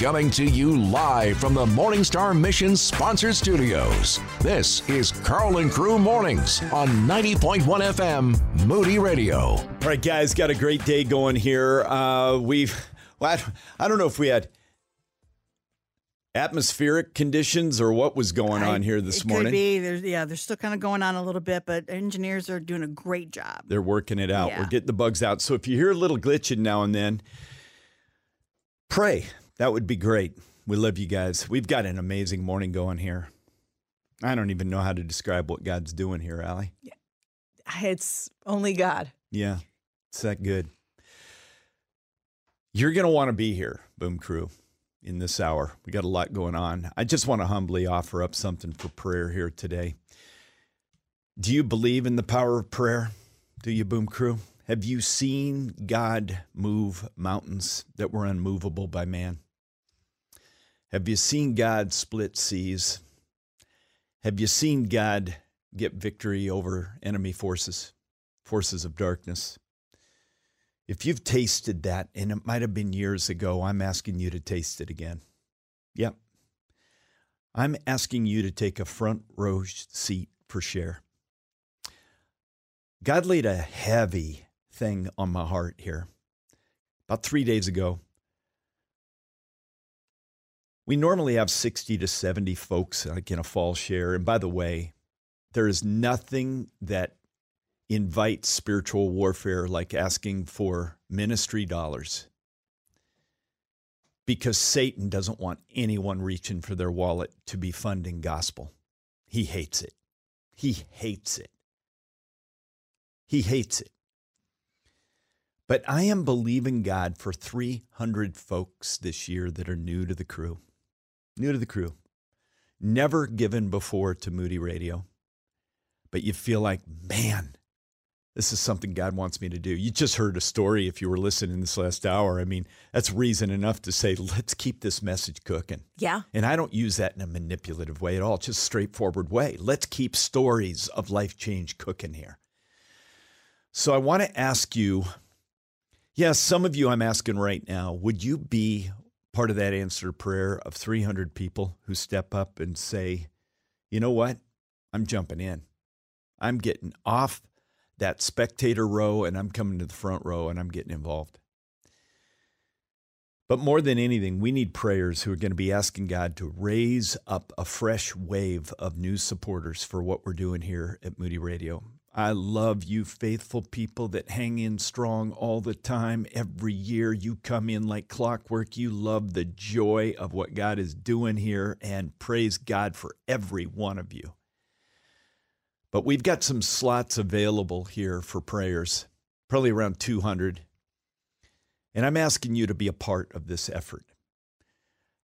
Coming to you live from the Morningstar Mission sponsored studios. This is Karl and Crew Mornings on 90.1 FM Moody Radio. All right, guys, got a great day going here. Uh, we've, well, I, I don't know if we had atmospheric conditions or what was going on here this it morning. Could be. There's, yeah, they're still kind of going on a little bit, but engineers are doing a great job. They're working it out. Yeah. We're getting the bugs out. So if you hear a little glitching now and then, pray. That would be great. We love you guys. We've got an amazing morning going here. I don't even know how to describe what God's doing here, Allie. It's only God. Yeah, it's that good. You're going to want to be here, Boom Crew, in this hour. We got a lot going on. I just want to humbly offer up something for prayer here today. Do you believe in the power of prayer? Do you, Boom Crew? Have you seen God move mountains that were unmovable by man? Have you seen God split seas? Have you seen God get victory over enemy forces, forces of darkness? If you've tasted that, and it might have been years ago, I'm asking you to taste it again. Yep. I'm asking you to take a front row seat for share. God laid a heavy thing on my heart here. About three days ago, we normally have 60 to 70 folks like in a fall share. And by the way, there is nothing that invites spiritual warfare like asking for ministry dollars because Satan doesn't want anyone reaching for their wallet to be funding gospel. He hates it. He hates it. He hates it. But I am believing God for 300 folks this year that are new to the crew. New to the crew. Never given before to Moody Radio. But you feel like, man, this is something God wants me to do. You just heard a story if you were listening this last hour. I mean, that's reason enough to say, let's keep this message cooking. Yeah. And I don't use that in a manipulative way at all, just straightforward way. Let's keep stories of life change cooking here. So I want to ask you, yes, some of you I'm asking right now, would you be part of that answered prayer of 300 people who step up and say, you know what? I'm jumping in. I'm getting off that spectator row and I'm coming to the front row and I'm getting involved. But more than anything, we need prayers who are going to be asking God to raise up a fresh wave of new supporters for what we're doing here at Moody Radio. I love you, faithful people that hang in strong all the time. Every year you come in like clockwork. You love the joy of what God is doing here, and praise God for every one of you. But we've got some slots available here for prayers, probably around 200. And I'm asking you to be a part of this effort.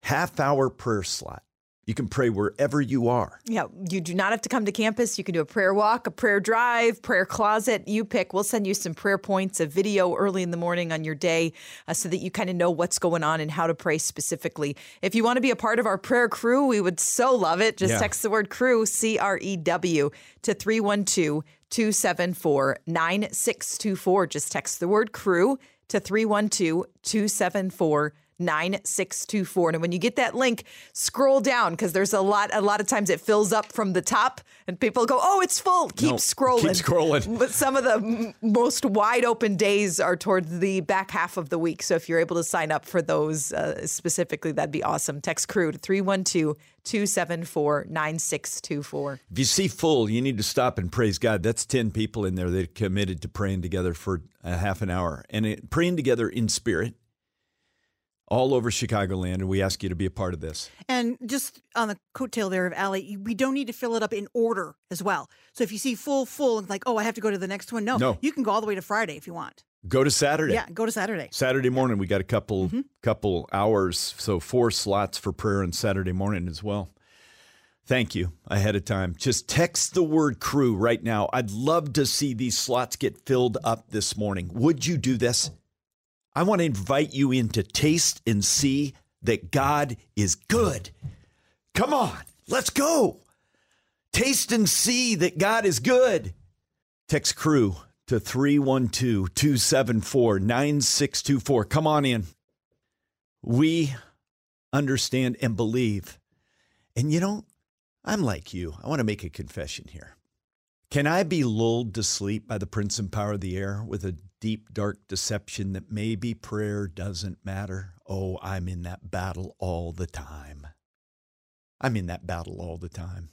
Half hour prayer slot. You can pray wherever you are. Yeah, you do not have to come to campus. You can do a prayer walk, a prayer drive, prayer closet. You pick. We'll send you some prayer points, a video early in the morning on your day uh, so that you kind of know what's going on and how to pray specifically. If you want to be a part of our prayer crew, we would so love it. Just Yeah. text the word crew, C R E W, to 312 274 9624. Just text the word crew to 312 274 9624 and when you get that link scroll down because there's a lot a lot of times it fills up from the top and people go oh it's full. Keep No, scrolling. keep scrolling. but some of the m- most wide open days are towards the back half of the week. So if you're able to sign up for those uh, specifically that'd be awesome. Text crew to 312 274 9624 If you see full, you need to stop and praise God. That's 10 people in there that committed to praying together for a half an hour. And it, praying together in spirit all over Chicagoland. And we ask you to be a part of this. And just on the coattail there of Allie, we don't need to fill it up in order as well. So if you see full, full, and like, oh, I have to go to the next one. No, No. you can go all the way to Friday if you want. Go to Saturday. Yeah, go to Saturday. Saturday morning, we got a couple mm-hmm. couple hours, so four slots for prayer on Saturday morning as well. Thank you ahead of time. Just text the word crew right now. I'd love to see these slots get filled up this morning. Would you do this? I want to invite you in to taste and see that God is good. Come on, let's go. Taste and see that God is good. Text crew to 312 274 9624. Come on in. We understand, and believe. And you know, I'm like you. I want to make a confession here. Can I be lulled to sleep by the prince and power of the air with a deep, dark deception that maybe prayer doesn't matter? Oh, I'm in that battle all the time. I'm in that battle all the time.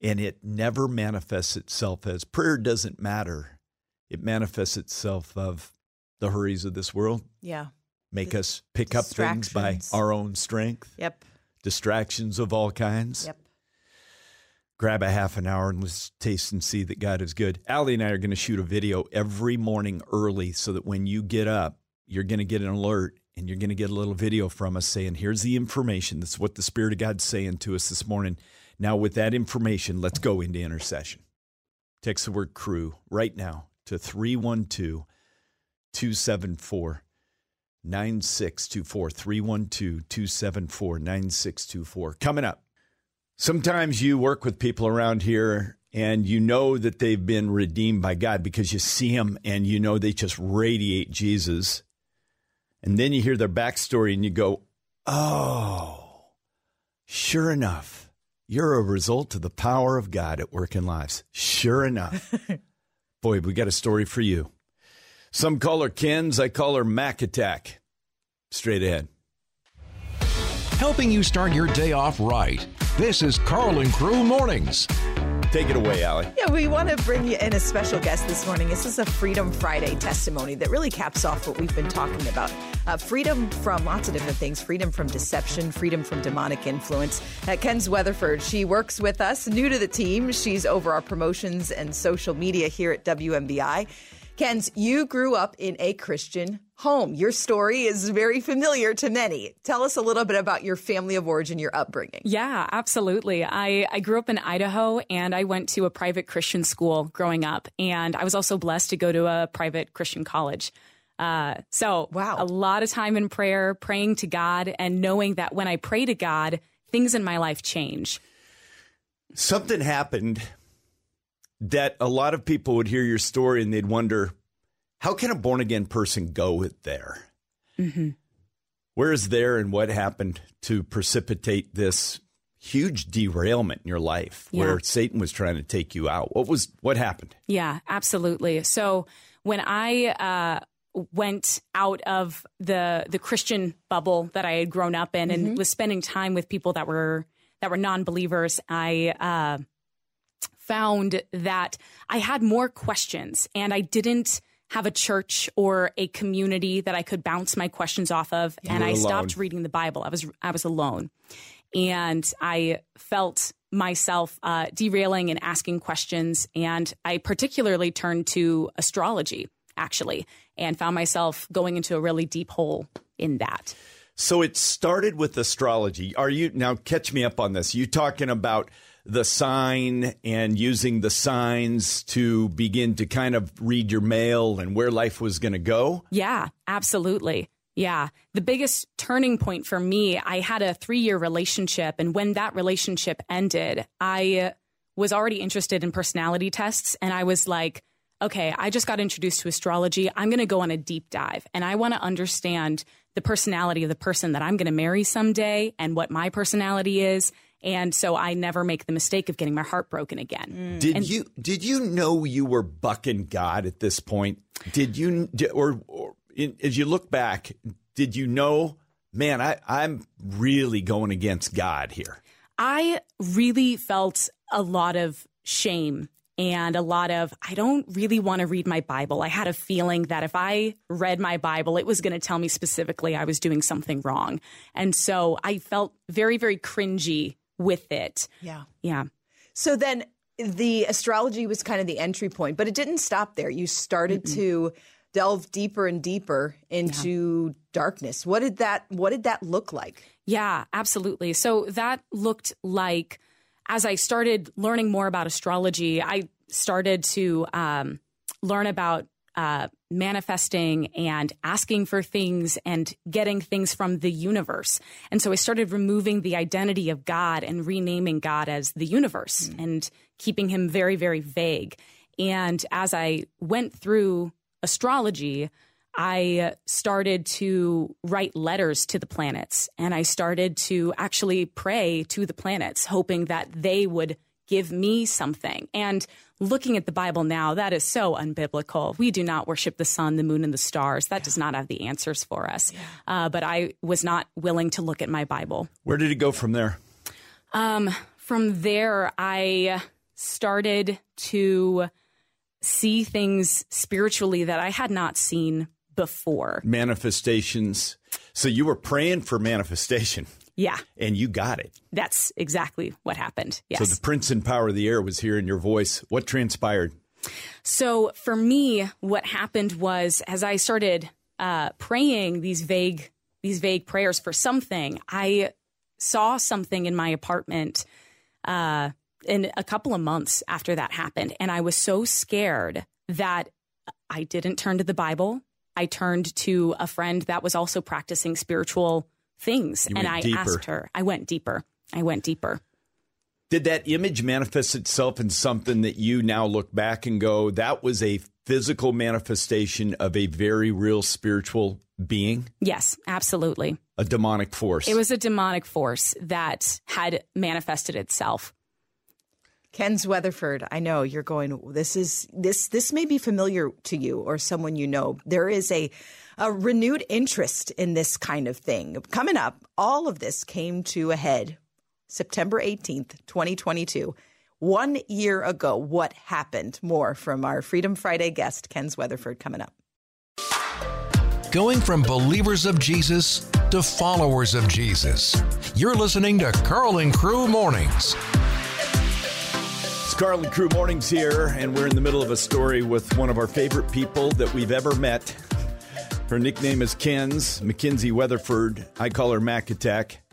And it never manifests itself as prayer doesn't matter. It manifests itself of the hurries of this world. Yeah. Make The us pick up things by our own strength, Yep. distractions of all kinds. Yep. Grab a half an hour and let's taste and see that God is good. Allie and I are going to shoot a video every morning early so that when you get up, you're going to get an alert and you're going to get a little video from us saying, here's the information. That's what the Spirit of God's saying to us this morning. Now, with that information, let's go into intercession. Text the word crew right now to 312 274 9624. 312 274 9624. Coming up. Sometimes you work with people around here and you know that they've been redeemed by God because you see them and you know they just radiate Jesus. And then you hear their backstory and you go, oh, sure enough, you're a result of the power of God at work in lives. Sure enough. Boy, we got a story for you. Some call her Kenz, I call her Mac Attack. Straight ahead. Helping you start your day off right. This is Karl and Crew Mornings. Take it away, Allie. Yeah, we want to bring you in a special guest this morning. This is a Freedom Friday testimony that really caps off what we've been talking about. Uh, freedom from lots of different things freedom from deception, freedom from demonic influence. Uh, Kenz Weatherford, she works with us, new to the team. She's over our promotions and social media here at WMBI. Kenz, you grew up in a Christian home. Your story is very familiar to many. Tell us a little bit about your family of origin, your upbringing. Yeah, absolutely. I, I grew up in Idaho and I went to a private Christian school growing up. And I was also blessed to go to a private Christian college. Uh, so, Wow. a lot of time in prayer, praying to God, and knowing that when I pray to God, things in my life change. something happened that a lot of people would hear your story and they'd wonder how can a born again person go with there? Where is there and what happened to precipitate this huge derailment in your life Yeah. where satan was trying to take you out? What was what happened? Yeah, absolutely. So when I uh, went out of the the Christian bubble that I had grown up in and was spending time with people that were that were non-believers, I uh, found that I had more questions and I didn't have a church or a community that I could bounce my questions off of and I alone. stopped reading the Bible. I was I was alone. And I felt myself uh, derailing and asking questions. And I particularly turned to astrology, actually, and found myself going into a really deep hole in that. So it started with astrology. Are you now catch me up on this? You talking about the sign and using the signs to begin to kind of read your mail and where life was going to go? Yeah, absolutely. Yeah. The biggest turning point for me, I had a three year relationship. And when that relationship ended, I was already interested in personality tests. And I was like, okay, I just got introduced to astrology. I'm going to go on a deep dive and I want to understand the personality of the person that I'm going to marry someday and what my personality is. And so I never make the mistake of getting my heart broken again. Mm. Did you did you know you were bucking God at this point? Did you di- or, or in, as you look back, did you know, man, I I'm really going against God here? I really felt a lot of shame and a lot of, I don't really want to read my Bible. I had a feeling that if I read my Bible, it was going to tell me specifically I was doing something wrong. And so I felt very, very cringy with it. Yeah. Yeah. So then the astrology was kind of the entry point, but it didn't stop there. You started to delve deeper and deeper into darkness. What did that what did that look like? Yeah, absolutely. So that looked like as I started learning more about astrology, I started to um, learn about uh, manifesting and asking for things and getting things from the universe. And so I started removing the identity of God and renaming God as the universe hmm. and keeping him very, very vague. And as I went through astrology, I started to write letters to the planets and I started to actually pray to the planets, hoping that they would give me something. And looking at the Bible now, that is so unbiblical. We do not worship the sun, the moon, and the stars. That does not have the answers for us. Yeah. Uh, but I was not willing to look at my Bible. Where did it go from there? Um, from there, I started to see things spiritually that I had not seen before. Manifestations. So you were praying for manifestation. Yeah. And you got it. That's exactly what happened. Yes. So the prince and power of the air was here in your voice. What transpired? So for me, what happened was as I started uh, praying these vague these vague prayers for something, I saw something in my apartment uh, in a couple of months after that happened. And I was so scared that I didn't turn to the Bible. I turned to a friend that was also practicing spiritual things. You and I deeper. asked her, I went deeper. I went deeper. Did that image manifest itself in something that you now look back and go, that was a physical manifestation of a very real spiritual being? Yes, absolutely. A demonic force. It was a demonic force that had manifested itself. Kenz Weatherford, I know you're going this is this this may be familiar to you or someone you know. There is a a renewed interest in this kind of thing. Coming up, all of this came to a head September 18th, 2022. One year ago, what happened? More from our Freedom Friday guest, Kenz Weatherford, coming up. Going from believers of Jesus to followers of Jesus. You're listening to Karl and Crew Mornings. Karl Crew Mornings here, and we're in the middle of a story with one of our favorite people that we've ever met. Her nickname is Kenz, Mackenzie Weatherford. I call her Mac Attack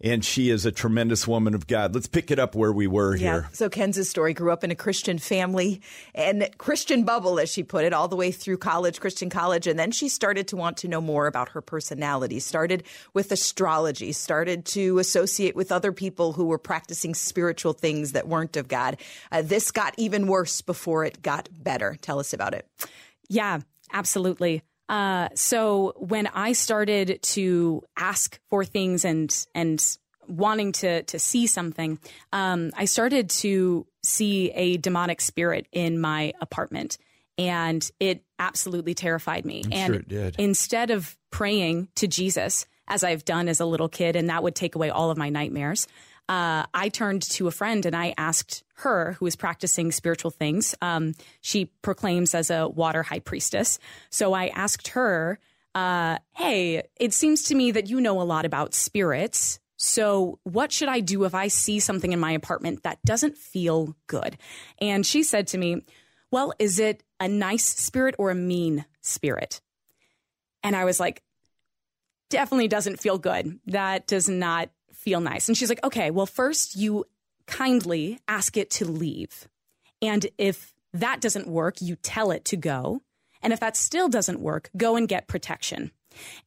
and she is a tremendous woman of God. Let's pick it up where we were yeah. here. So Kenz story grew up in a Christian family and Christian bubble, as she put it, all the way through college, Christian college, and then she started to want to know more about her personality. Started with astrology, started to associate with other people who were practicing spiritual things that weren't of God. Uh, this got even worse before it got better. Tell us about it. Yeah, absolutely. Uh, so when I started to ask for things and and wanting to to see something, um, I started to see a demonic spirit in my apartment, and it absolutely terrified me. I'm and sure instead of praying to Jesus as I've done as a little kid, and that would take away all of my nightmares uh, I turned to a friend and I asked her, who is practicing spiritual things. Um, she proclaims as a water high priestess. So I asked her, uh, Hey, it seems to me that you know a lot about spirits. So, what should I do if I see something in my apartment that doesn't feel good? And she said to me, Well, is it a nice spirit or a mean spirit? And I was like, Definitely doesn't feel good. That does not feel nice. And she's like, okay, well, first you kindly ask it to leave. And if that doesn't work, you tell it to go. And if that still doesn't work, go and get protection.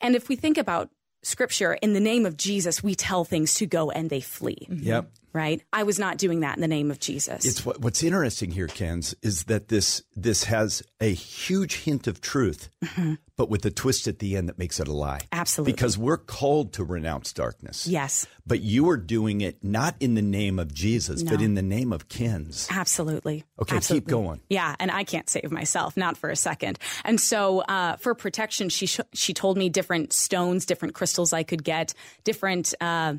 And if we think about scripture, in the name of Jesus, we tell things to go and they flee. Yep right? I was not doing that in the name of Jesus. It's what, what's interesting here, Kenz, is that this this has a huge hint of truth, mm-hmm. but with a twist at the end that makes it a lie. Absolutely, because we're called to renounce darkness. Yes, but you are doing it not in the name of Jesus, no. but in the name of Kenz. Absolutely. Okay, Absolutely. keep going. Yeah, and I can't save myself, not for a second. And so, uh, for protection, she sh- she told me different stones, different crystals I could get, different. Uh,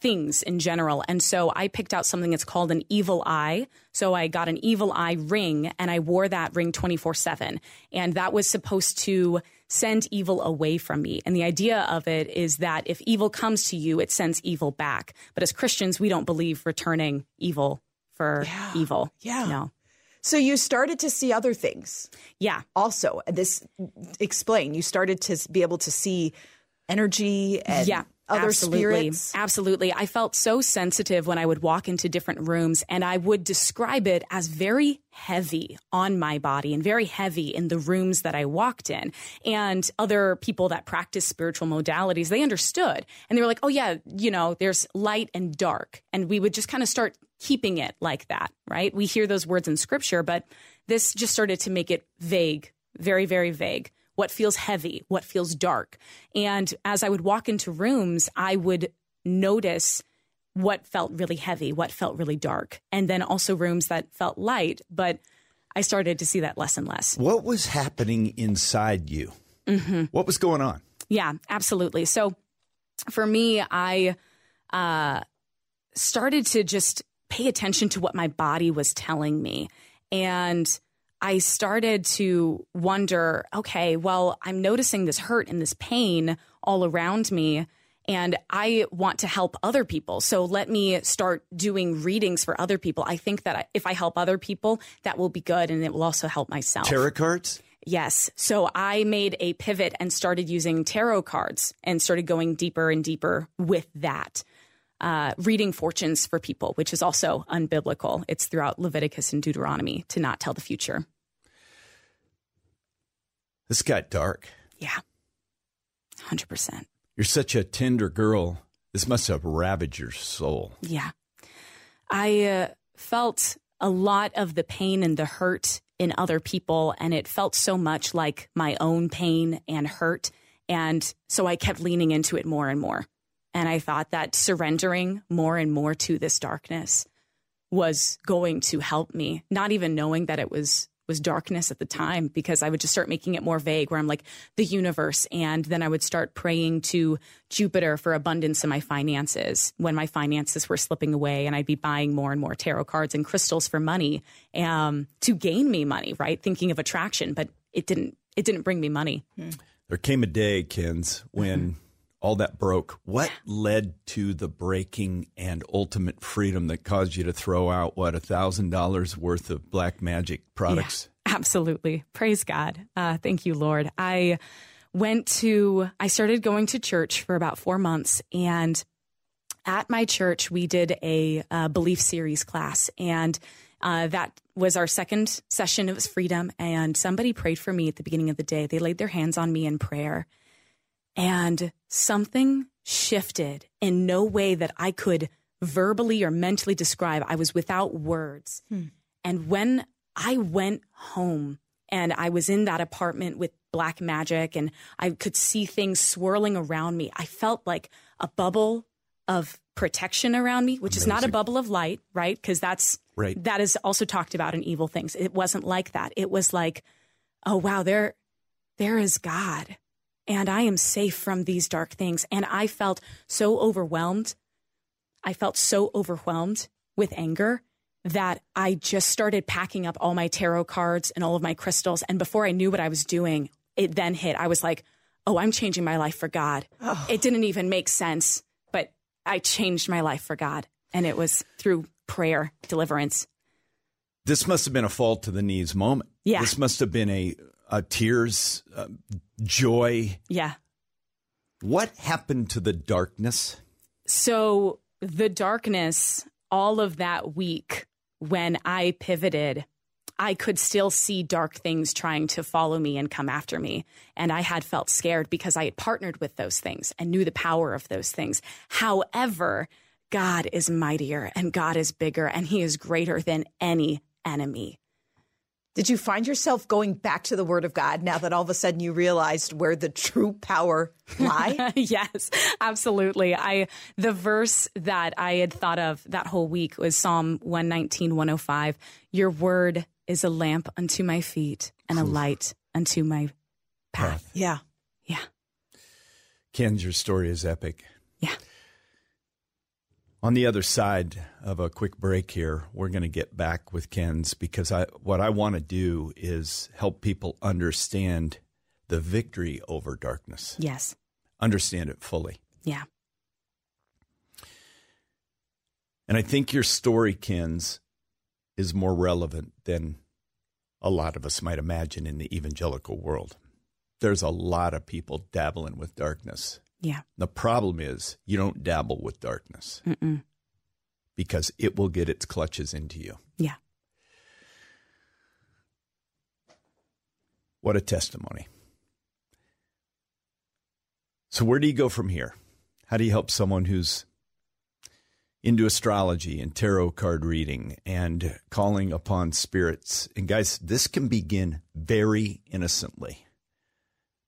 things in general. And so I picked out something that's called an evil eye. So I got an evil eye ring and I wore that ring 24 7. And that was supposed to send evil away from me. And the idea of it is that if evil comes to you, it sends evil back. But as Christians, we don't believe returning evil for yeah. evil. Yeah. No. So you started to see other things. Yeah. Also, this explain. You started to be able to see energy and yeah other Absolutely. spirits? Absolutely. I felt so sensitive when I would walk into different rooms and I would describe it as very heavy on my body and very heavy in the rooms that I walked in. And other people that practice spiritual modalities, they understood and they were like, oh, yeah, you know, there's light and dark. And we would just kind of start keeping it like that, right? We hear those words in scripture, but this just started to make it vague, very, very vague what feels heavy, what feels dark. And as I would walk into rooms, I would notice what felt really heavy, what felt really dark, and then also rooms that felt light. But I started to see that less and less. What was happening inside you? Mm-hmm. What was going on? Yeah, absolutely. So for me, I uh, started to just pay attention to what my body was telling me. And I started to wonder okay, well, I'm noticing this hurt and this pain all around me. And I want to help other people. So let me start doing readings for other people. I think that if I help other people, that will be good and it will also help myself. Tarot cards? Yes. So I made a pivot and started using tarot cards and started going deeper and deeper with that. Uh, reading fortunes for people, which is also unbiblical. It's throughout Leviticus and Deuteronomy to not tell the future. This got dark. Yeah. 100%. You're such a tender girl. This must have ravaged your soul. Yeah. I uh, felt a lot of the pain and the hurt in other people, and it felt so much like my own pain and hurt. And so I kept leaning into it more and more. And I thought that surrendering more and more to this darkness was going to help me, not even knowing that it was was darkness at the time because I would just start making it more vague where I'm like the universe and then I would start praying to Jupiter for abundance in my finances when my finances were slipping away and I'd be buying more and more tarot cards and crystals for money um, to gain me money, right? Thinking of attraction, but it didn't it didn't bring me money. There came a day, Kenz, when all that broke. What led to the breaking and ultimate freedom that caused you to throw out what a thousand dollars worth of black magic products? Yeah, absolutely. Praise God. Uh, thank you, Lord. I went to. I started going to church for about four months, and at my church we did a, a belief series class, and uh, that was our second session. It was freedom, and somebody prayed for me at the beginning of the day. They laid their hands on me in prayer and something shifted in no way that I could verbally or mentally describe. I was without words. Hmm. And when I went home and I was in that apartment with black magic and I could see things swirling around me, I felt like a bubble of protection around me, which Amazing. is not a bubble of light, right? Because that's right. that is also talked about in evil things. It wasn't like that. It was like, oh wow, there there is God and I am safe from these dark things. And I felt so overwhelmed. I felt so overwhelmed with anger that I just started packing up all my tarot cards and all of my crystals. And before I knew what I was doing, it then hit. I was like, oh, I'm changing my life for God. Oh. It didn't even make sense, but I changed my life for God. And it was through prayer, deliverance. This must have been a fall to the knees moment. Yeah. This must have been a uh, tears, uh, joy. Yeah. What happened to the darkness? So, the darkness, all of that week when I pivoted, I could still see dark things trying to follow me and come after me. And I had felt scared because I had partnered with those things and knew the power of those things. However, God is mightier and God is bigger and he is greater than any enemy. Did you find yourself going back to the Word of God now that all of a sudden you realized where the true power lie? yes, absolutely. I the verse that I had thought of that whole week was Psalm 119, 105. Your word is a lamp unto my feet and a light unto my path. Yeah. Yeah. Kenz, your story is epic. Yeah. On the other side of a quick break here, we're going to get back with Kenz because I what I want to do is help people understand the victory over darkness. Yes. Understand it fully. Yeah. And I think your story, Kenz, is more relevant than a lot of us might imagine in the evangelical world. There's a lot of people dabbling with darkness. Yeah. The problem is you don't dabble with darkness Mm-mm. because it will get its clutches into you. Yeah. What a testimony. So, where do you go from here? How do you help someone who's into astrology and tarot card reading and calling upon spirits? And, guys, this can begin very innocently.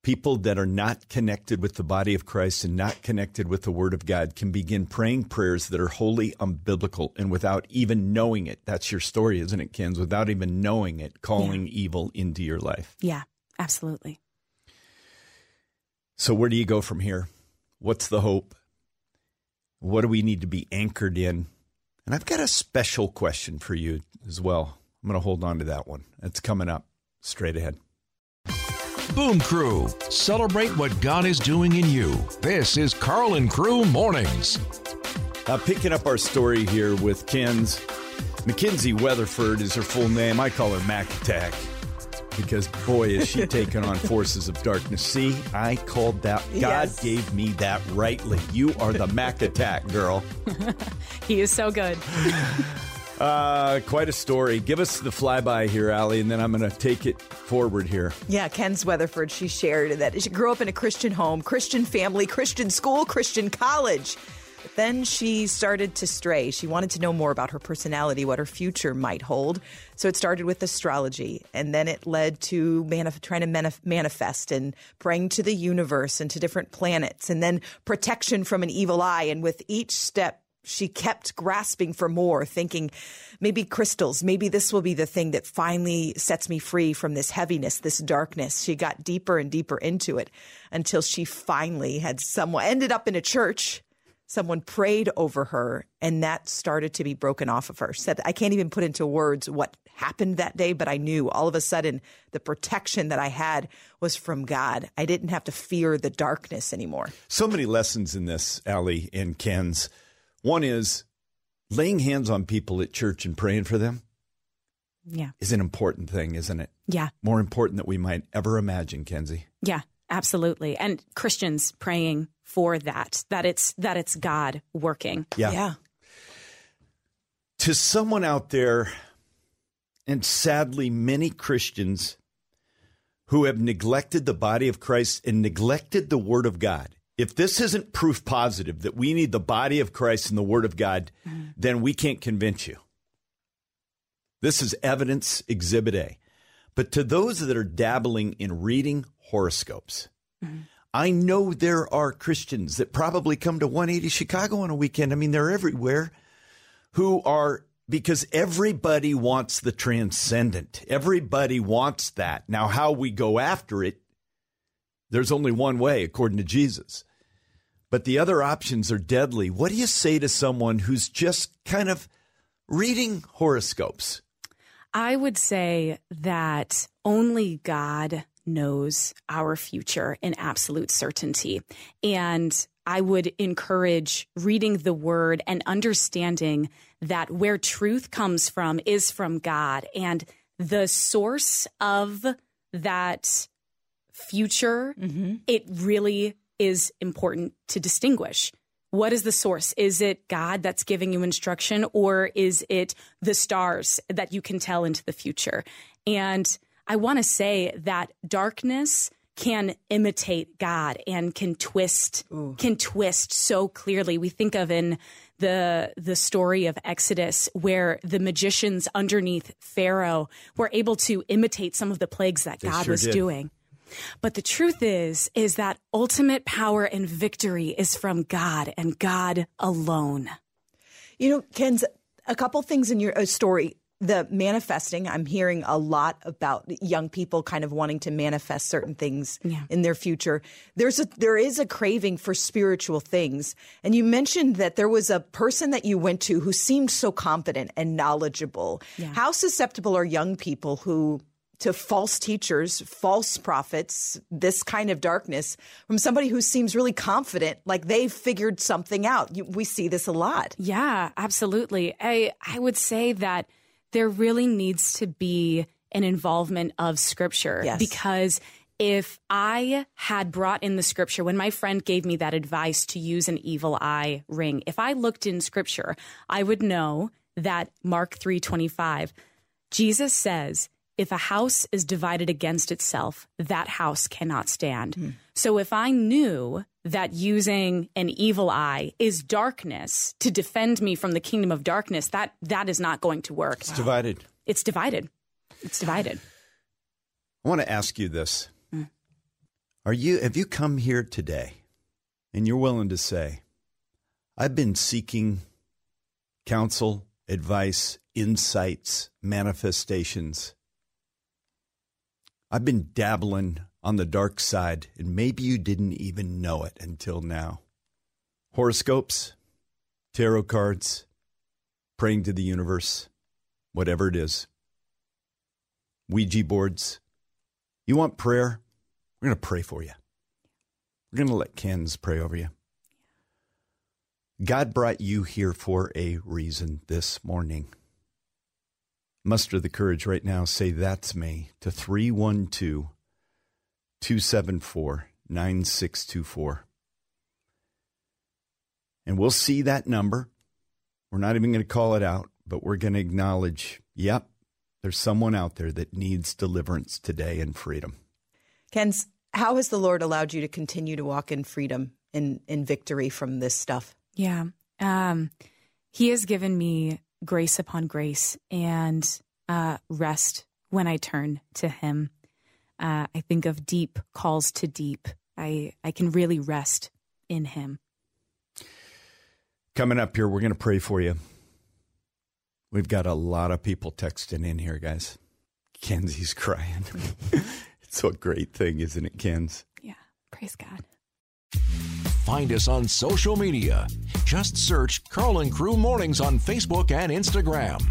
People that are not connected with the body of Christ and not connected with the Word of God can begin praying prayers that are wholly unbiblical and without even knowing it. That's your story, isn't it, Kenz? Without even knowing it, calling yeah. evil into your life. Yeah, absolutely. So, where do you go from here? What's the hope? What do we need to be anchored in? And I've got a special question for you as well. I'm going to hold on to that one. It's coming up straight ahead. Boom Crew. Celebrate what God is doing in you. This is Karl and Crew Mornings. Uh, picking up our story here with Kenz. Mackenzie Weatherford is her full name. I call her Mac Attack because boy is she taking on forces of darkness. See, I called that. God yes. gave me that rightly. You are the Mac Attack girl. he is so good. Uh, quite a story. Give us the flyby here, Allie, and then I'm going to take it forward here. Yeah, Kenz Weatherford, she shared that she grew up in a Christian home, Christian family, Christian school, Christian college. But then she started to stray. She wanted to know more about her personality, what her future might hold. So it started with astrology, and then it led to manif- trying to manif- manifest and praying to the universe and to different planets, and then protection from an evil eye. And with each step, she kept grasping for more, thinking maybe crystals, maybe this will be the thing that finally sets me free from this heaviness, this darkness. She got deeper and deeper into it until she finally had someone ended up in a church. Someone prayed over her, and that started to be broken off of her. Said, I can't even put into words what happened that day, but I knew all of a sudden the protection that I had was from God. I didn't have to fear the darkness anymore. So many lessons in this, Allie and Kenz. One is laying hands on people at church and praying for them. Yeah. Is an important thing, isn't it? Yeah. More important than we might ever imagine, Kenzie. Yeah, absolutely. And Christians praying for that, that it's that it's God working. Yeah. Yeah. To someone out there, and sadly many Christians who have neglected the body of Christ and neglected the word of God if this isn't proof positive that we need the body of Christ and the Word of God, then we can't convince you. This is evidence exhibit A. But to those that are dabbling in reading horoscopes, mm-hmm. I know there are Christians that probably come to 180 Chicago on a weekend. I mean, they're everywhere who are because everybody wants the transcendent. Everybody wants that. Now, how we go after it, there's only one way, according to Jesus but the other options are deadly. What do you say to someone who's just kind of reading horoscopes? I would say that only God knows our future in absolute certainty. And I would encourage reading the word and understanding that where truth comes from is from God. And the source of that future, mm-hmm. it really is important to distinguish. What is the source? Is it God that's giving you instruction, or is it the stars that you can tell into the future? And I want to say that darkness can imitate God and can twist Ooh. can twist so clearly. We think of in the the story of Exodus where the magicians underneath Pharaoh were able to imitate some of the plagues that they God sure was did. doing. But the truth is, is that ultimate power and victory is from God and God alone. You know, Kenz a couple things in your uh, story. The manifesting, I'm hearing a lot about young people kind of wanting to manifest certain things yeah. in their future. There's a there is a craving for spiritual things. And you mentioned that there was a person that you went to who seemed so confident and knowledgeable. Yeah. How susceptible are young people who to false teachers, false prophets, this kind of darkness from somebody who seems really confident, like they've figured something out. You, we see this a lot. Yeah, absolutely. I I would say that there really needs to be an involvement of scripture yes. because if I had brought in the scripture when my friend gave me that advice to use an evil eye ring, if I looked in scripture, I would know that Mark 3:25 Jesus says if a house is divided against itself, that house cannot stand. Mm. So if I knew that using an evil eye is darkness to defend me from the kingdom of darkness, that that is not going to work. It's divided. It's divided. It's divided. I want to ask you this. Mm. Are you have you come here today and you're willing to say, I've been seeking counsel, advice, insights, manifestations. I've been dabbling on the dark side, and maybe you didn't even know it until now. Horoscopes, tarot cards, praying to the universe, whatever it is. Ouija boards. You want prayer? We're going to pray for you. We're going to let Kenz pray over you. God brought you here for a reason this morning. Muster the courage right now. Say, That's me to 312 274 9624. And we'll see that number. We're not even going to call it out, but we're going to acknowledge, yep, there's someone out there that needs deliverance today and freedom. Kenz, how has the Lord allowed you to continue to walk in freedom and in victory from this stuff? Yeah. Um, he has given me grace upon grace and uh, rest when I turn to him. Uh, I think of deep calls to deep. I, I can really rest in him. Coming up here, we're going to pray for you. We've got a lot of people texting in here, guys. Kenzie's crying. it's a great thing, isn't it, Kenz? Yeah. Praise God. Find us on social media. Just search Karl and Crew Mornings on Facebook and Instagram.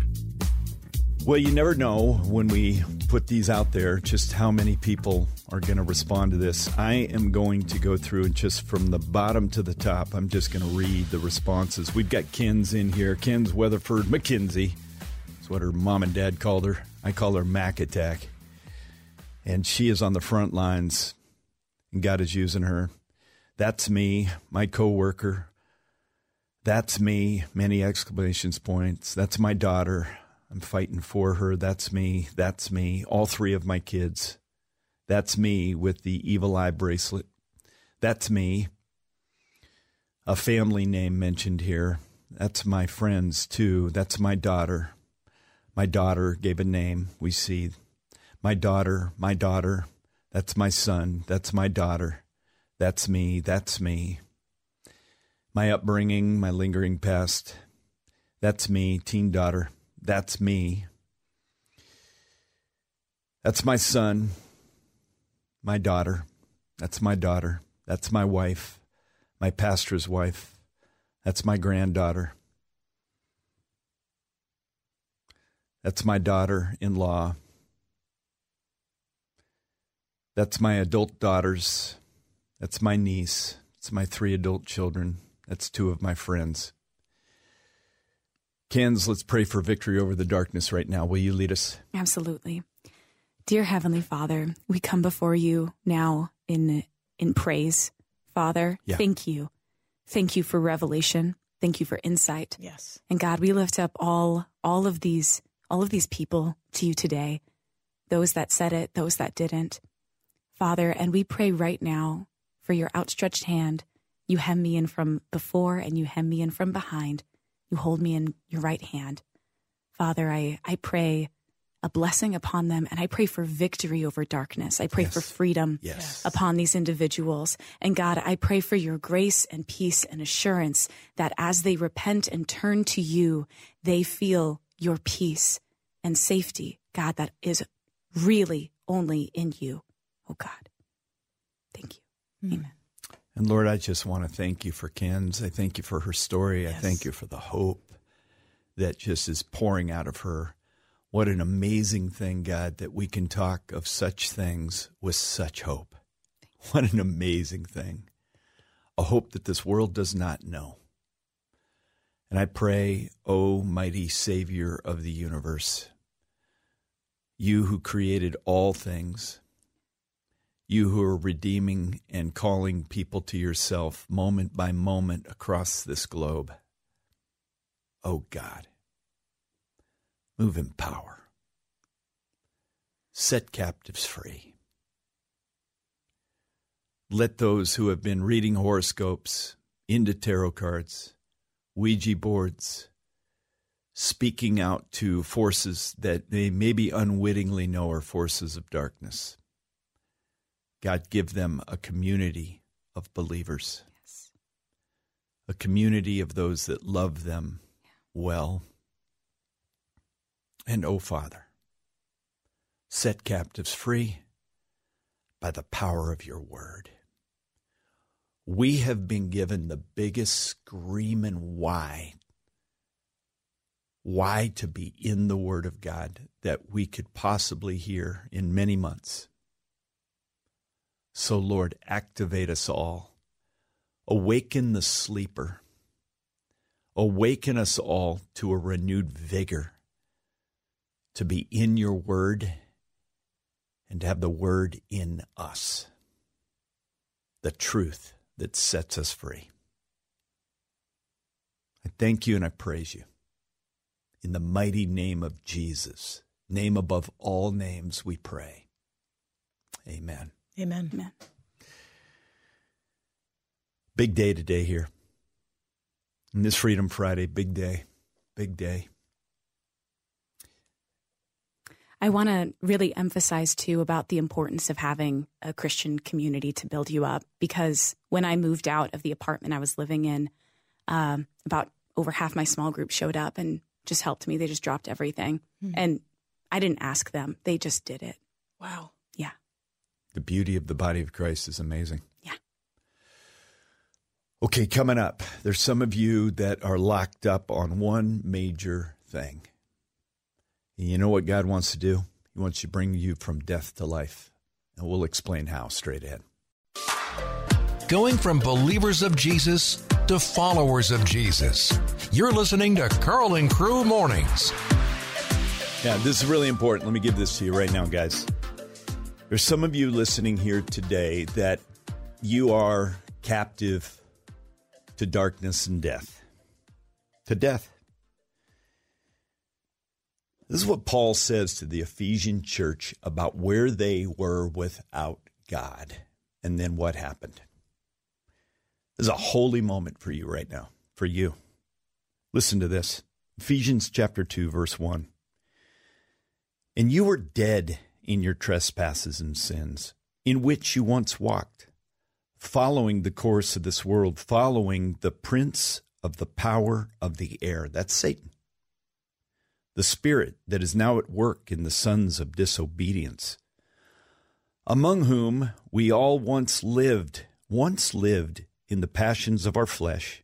Well, you never know when we put these out there just how many people are going to respond to this. I am going to go through and just from the bottom to the top, I'm just going to read the responses. We've got Kenz in here. Kenz Weatherford Mackenzie. That's what her mom and dad called her. I call her Mac Attack. And she is on the front lines, and God is using her. That's me, my coworker. That's me, many exclamation points. That's my daughter. I'm fighting for her. That's me. That's me. All three of my kids. That's me with the evil eye bracelet. That's me. A family name mentioned here. That's my friends too. That's my daughter. My daughter gave a name. We see my daughter, my daughter. That's my son. That's my daughter. That's me. That's me. My upbringing, my lingering past. That's me, teen daughter. That's me. That's my son, my daughter. That's my daughter. That's my wife, my pastor's wife. That's my granddaughter. That's my daughter in law. That's my adult daughters. That's my niece. It's my three adult children. That's two of my friends. Kenz, let's pray for victory over the darkness right now. Will you lead us? Absolutely. Dear Heavenly Father, we come before you now in in praise. Father, Yeah. thank you. Thank you for revelation. Thank you for insight. Yes. And God, we lift up all all of these all of these people to you today. Those that said it, those that didn't. Father, and we pray right now for your outstretched hand. You hem me in from before and you hem me in from behind. You hold me in your right hand. Father, I, I pray a blessing upon them and I pray for victory over darkness. I pray for freedom Yes. upon these individuals. And God, I pray for your grace and peace and assurance that as they repent and turn to you, they feel your peace and safety, God, that is really only in you. Oh God. Thank you. Amen. And Lord, I just want to thank you for Kenz. I thank you for her story. I thank you for the hope that just is pouring out of her. What an amazing thing, God, that we can talk of such things with such hope. What an amazing thing. A hope that this world does not know. And I pray, O mighty Savior of the universe, you who created all things, you who are redeeming and calling people to yourself moment by moment across this globe. Oh God, move in power, set captives free. Let those who have been reading horoscopes, into tarot cards, Ouija boards, speaking out to forces that they maybe unwittingly know are forces of darkness God, give them a community of believers, Yes. a community of those that love them well. And, oh, Father, set captives free by the power of your word. We have been given the biggest screaming why. Why to be in the Word of God that we could possibly hear in many months. So, Lord, activate us all. Awaken the sleeper. Awaken us all to a renewed vigor to be in your Word and to have the Word in us. The truth that sets us free. I thank you and I praise you. In the mighty name of Jesus, name above all names, we pray. Amen. Amen. Amen. Big day today here. And this Freedom Friday, big day, big day. I want to really emphasize too about the importance of having a Christian community to build you up because when I moved out of the apartment I was living in, um, about over half my small group showed up and just helped me. They just dropped everything. And I didn't ask them, they just did it. Wow. Yeah. The beauty of the body of Christ is amazing. Yeah. Okay, coming up, there's some of you that are locked up on one major thing. And you know what God wants to do? He wants to bring you from death to life. And we'll explain how straight ahead. Going from believers of Jesus to followers of Jesus. You're listening to Karl and Crew Mornings. Yeah, this is really important. Let me give this to you right now, guys. There's some of you listening here today that you are captive to darkness and death. To death. This is what Paul says to the Ephesian church about where they were without God and then what happened. This is a holy moment for you right now, for you. Listen to this Ephesians chapter 2, verse 1. And you were dead in your trespasses and sins, in which you once walked, following the course of this world, following the prince of the power of the air. That's Satan. The spirit that is now at work in the sons of disobedience, among whom we all once lived, once lived in the passions of our flesh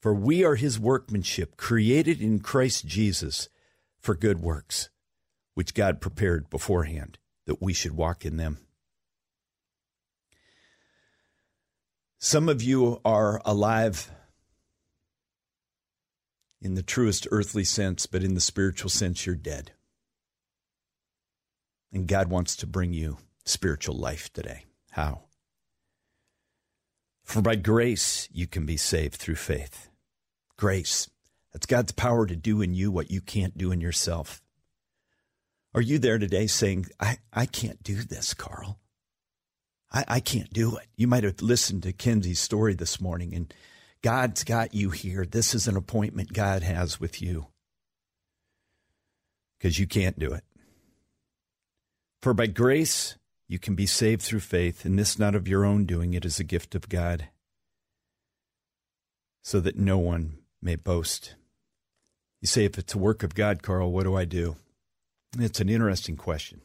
For we are his workmanship, created in Christ Jesus for good works, which God prepared beforehand that we should walk in them. Some of you are alive in the truest earthly sense, but in the spiritual sense, you're dead. And God wants to bring you spiritual life today. How? For by grace you can be saved through faith. Grace. That's God's power to do in you what you can't do in yourself. Are you there today saying, I, I can't do this, Karl? I, I can't do it. You might have listened to Kenzie's story this morning, and God's got you here. This is an appointment God has with you because you can't do it. For by grace you can be saved through faith, and this not of your own doing, it is a gift of God, so that no one may boast. You say, if it's a work of God, Karl, what do I do? It's an interesting question.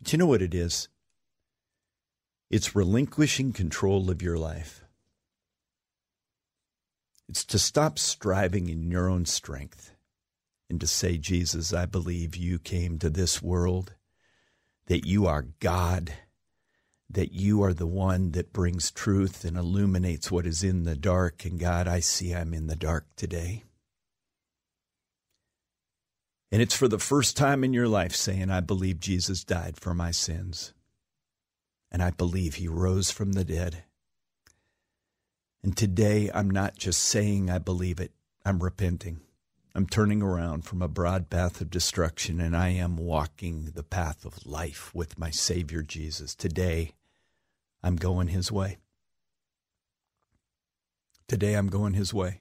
But you know what it is? It's relinquishing control of your life. It's to stop striving in your own strength and to say, Jesus, I believe you came to this world, that you are God, that you are the one that brings truth and illuminates what is in the dark. And God, I see I'm in the dark today. And it's for the first time in your life saying, I believe Jesus died for my sins. And I believe he rose from the dead. And today, I'm not just saying I believe it, I'm repenting. I'm turning around from a broad path of destruction and I am walking the path of life with my Savior Jesus. Today, I'm going His way. Today, I'm going His way.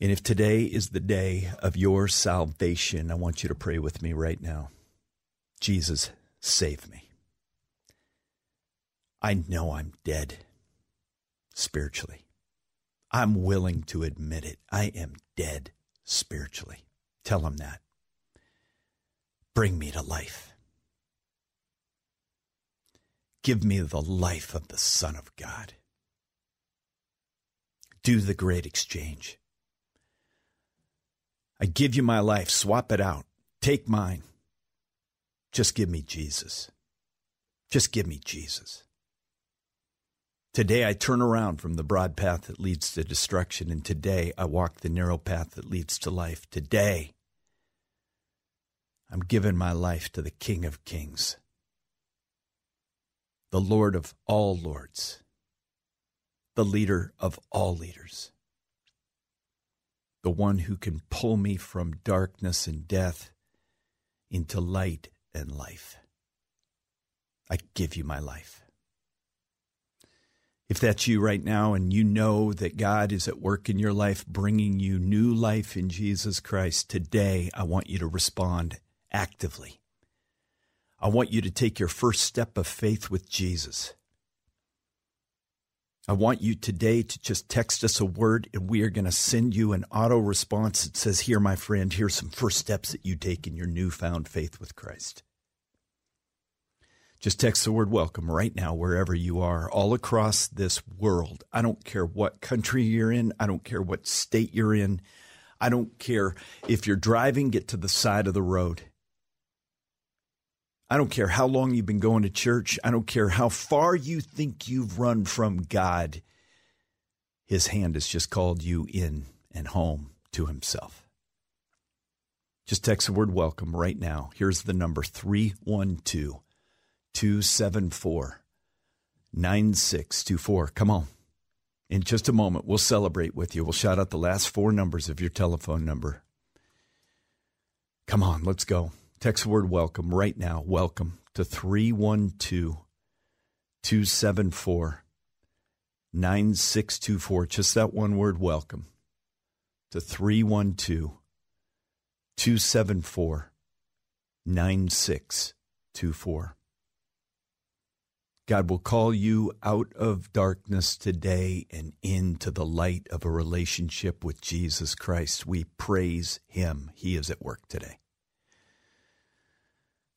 And if today is the day of your salvation, I want you to pray with me right now. Jesus, save me. I know I'm dead spiritually. I'm willing to admit it. I am dead spiritually. Tell him that. Bring me to life. Give me the life of the Son of God. Do the great exchange. I give you my life. Swap it out. Take mine. Just give me Jesus. Just give me Jesus. Today I turn around from the broad path that leads to destruction, and today I walk the narrow path that leads to life. Today I'm giving my life to the King of Kings, the Lord of all lords, the leader of all leaders, the one who can pull me from darkness and death into light and life. I give you my life. If that's you right now and you know that God is at work in your life, bringing you new life in Jesus Christ, today I want you to respond actively. I want you to take your first step of faith with Jesus. I want you today to just text us a word and we are going to send you an auto response that says, Here, my friend, here's some first steps that you take in your newfound faith with Christ. Just text the word welcome right now, wherever you are, all across this world. I don't care what country you're in. I don't care what state you're in. I don't care if you're driving, get to the side of the road. I don't care how long you've been going to church. I don't care how far you think you've run from God. His hand has just called you in and home to Himself. Just text the word welcome right now. Here's the number 312 274 9624. Come on. In just a moment, we'll celebrate with you. We'll shout out the last four numbers of your telephone number. Come on, let's go. Text word welcome right now. Welcome to 312 274 9624. Just that one word, welcome to 312 274 9624. God will call you out of darkness today and into the light of a relationship with Jesus Christ. We praise Him. He is at work today.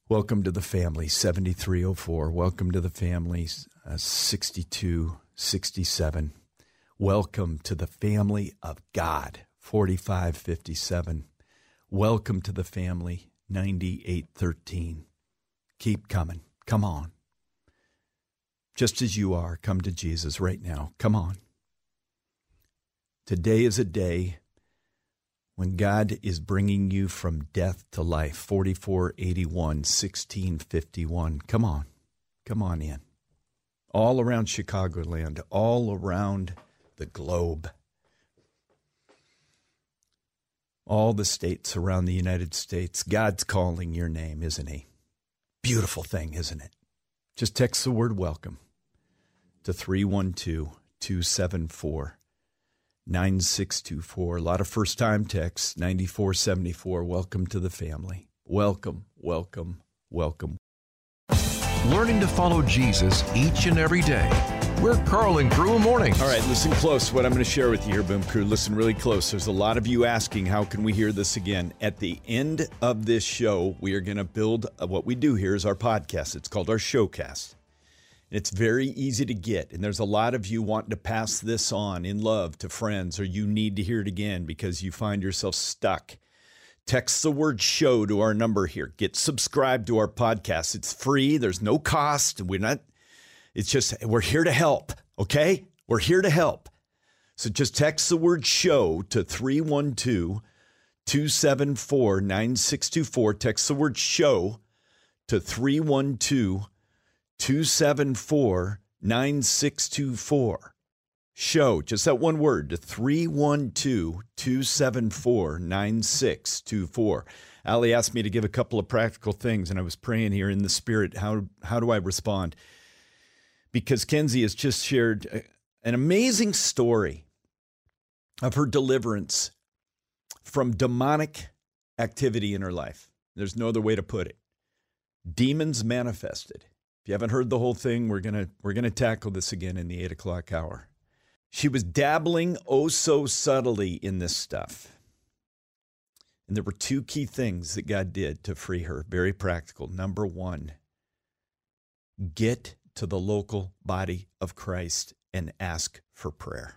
Welcome to the family, 7304. Welcome to the family, uh, 6267. Welcome to the family of God, 4557. Welcome to the family, 9813. Keep coming. Come on just as you are, come to Jesus right now. Come on. Today is a day when God is bringing you from death to life. 4481, 1651. Come on. Come on in. All around Chicagoland, all around the globe. All the states around the United States. God's calling your name, isn't He? Beautiful thing, isn't it? Just text the word welcome to 312 274 9624. A lot of first time texts, 9474. Welcome to the family. Welcome, welcome, welcome. Learning to follow Jesus each and every day. We're Karl and Crew Morning. All right, listen close. What I'm going to share with you here, Boom Crew. Listen really close. There's a lot of you asking, how can we hear this again? At the end of this show, we are going to build uh, what we do here is our podcast. It's called our Showcast. It's very easy to get. And there's a lot of you wanting to pass this on in love to friends, or you need to hear it again because you find yourself stuck. Text the word show to our number here. Get subscribed to our podcast. It's free, there's no cost. We're not, it's just, we're here to help, okay? We're here to help. So just text the word show to 312 274 9624. Text the word show to 312 274 9624. Show, just that one word, to 312 274 9624. Ali asked me to give a couple of practical things, and I was praying here in the spirit. How, how do I respond? Because Kenzie has just shared uh, an amazing story of her deliverance from demonic activity in her life. There's no other way to put it. Demons manifested. If you haven't heard the whole thing, we're gonna we're gonna tackle this again in the eight o'clock hour. She was dabbling oh so subtly in this stuff. And there were two key things that God did to free her, very practical. Number one, get to the local body of Christ and ask for prayer.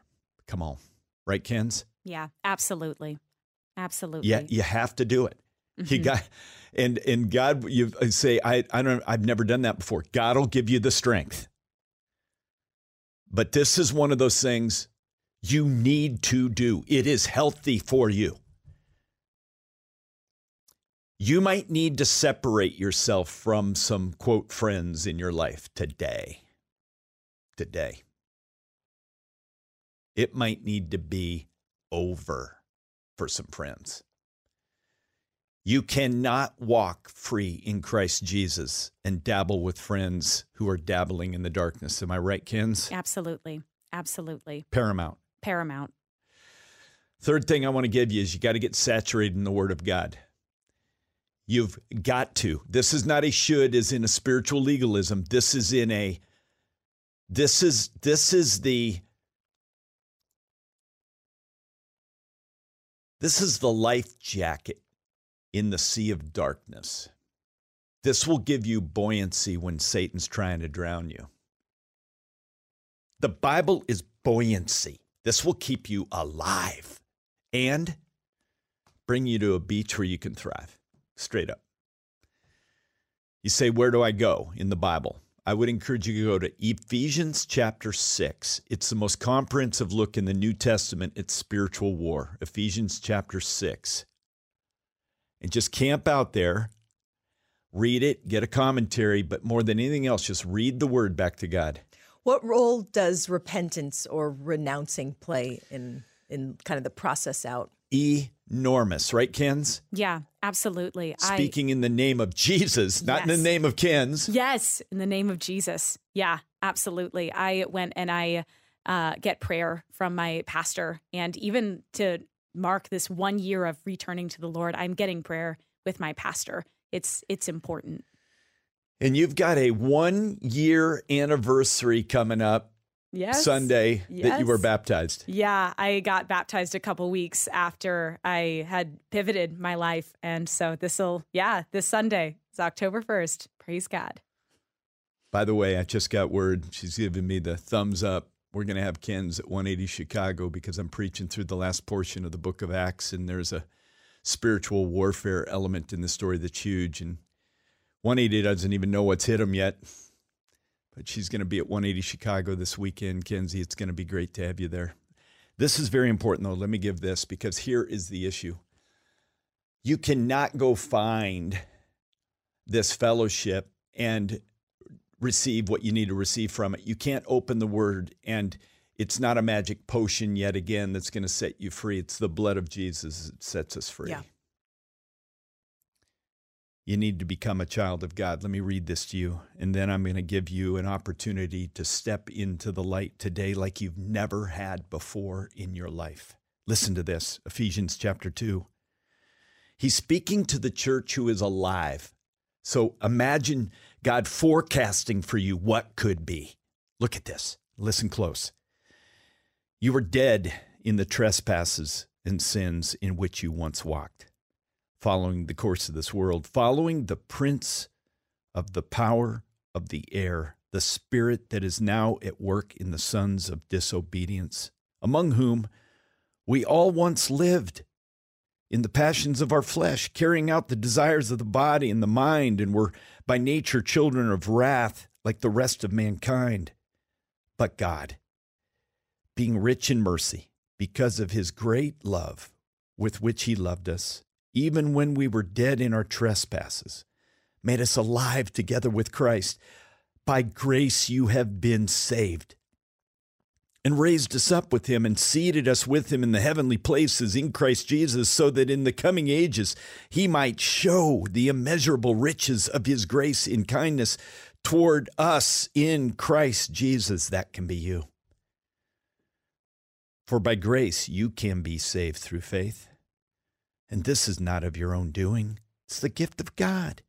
Come on. Right, Kenz? Yeah, absolutely. Absolutely. Yeah, you have to do it. Mm-hmm. You got and and God, you say, I, I don't, I've never done that before. God will give you the strength. But this is one of those things you need to do. It is healthy for you. You might need to separate yourself from some quote friends in your life today. Today. It might need to be over for some friends. You cannot walk free in Christ Jesus and dabble with friends who are dabbling in the darkness. Am I right, Kenz? Absolutely. Absolutely. Paramount. Paramount. Third thing I want to give you is you got to get saturated in the Word of God. You've got to. This is not a should as in a spiritual legalism. This is in a this is this is the this is the life jacket in the sea of darkness. This will give you buoyancy when Satan's trying to drown you. The Bible is buoyancy. This will keep you alive and bring you to a beach where you can thrive. Straight up. You say, Where do I go in the Bible? I would encourage you to go to Ephesians chapter 6. It's the most comprehensive look in the New Testament at spiritual war. Ephesians chapter 6 and just camp out there, read it, get a commentary, but more than anything else, just read the word back to God. What role does repentance or renouncing play in in kind of the process out? Enormous, right, Kenz? Yeah, absolutely. Speaking I, in the name of Jesus, not yes. in the name of Kenz. Yes, in the name of Jesus. Yeah, absolutely. I went and I uh, get prayer from my pastor, and even to mark this one year of returning to the Lord, I'm getting prayer with my pastor. It's it's important. And you've got a one year anniversary coming up. Yes. Sunday yes. that you were baptized. Yeah, I got baptized a couple weeks after I had pivoted my life. And so this'll, yeah, this Sunday is October 1st. Praise God. By the way, I just got word. She's giving me the thumbs up we're going to have Kenz at 180 Chicago because I'm preaching through the last portion of the book of Acts, and there's a spiritual warfare element in the story that's huge. And 180 doesn't even know what's hit him yet, but she's going to be at 180 Chicago this weekend. Kenzie, it's going to be great to have you there. This is very important, though. Let me give this because here is the issue. You cannot go find this fellowship and receive what you need to receive from it. You can't open the word and it's not a magic potion yet again that's going to set you free. It's the blood of Jesus that sets us free. Yeah. You need to become a child of God. Let me read this to you, and then I'm going to give you an opportunity to step into the light today like you've never had before in your life. Listen to this Ephesians chapter 2. He's speaking to the church who is alive. So imagine God forecasting for you what could be. Look at this. Listen close. You were dead in the trespasses and sins in which you once walked, following the course of this world, following the prince of the power of the air, the spirit that is now at work in the sons of disobedience, among whom we all once lived in the passions of our flesh, carrying out the desires of the body and the mind, and were by nature children of wrath like the rest of mankind. But God, being rich in mercy, because of his great love with which he loved us, even when we were dead in our trespasses, made us alive together with Christ. By grace you have been saved and raised us up with him and seated us with him in the heavenly places in Christ Jesus, so that in the coming ages he might show the immeasurable riches of his grace in kindness toward us in Christ Jesus. That can be you. For by grace you can be saved through faith. And this is not of your own doing, it's the gift of God,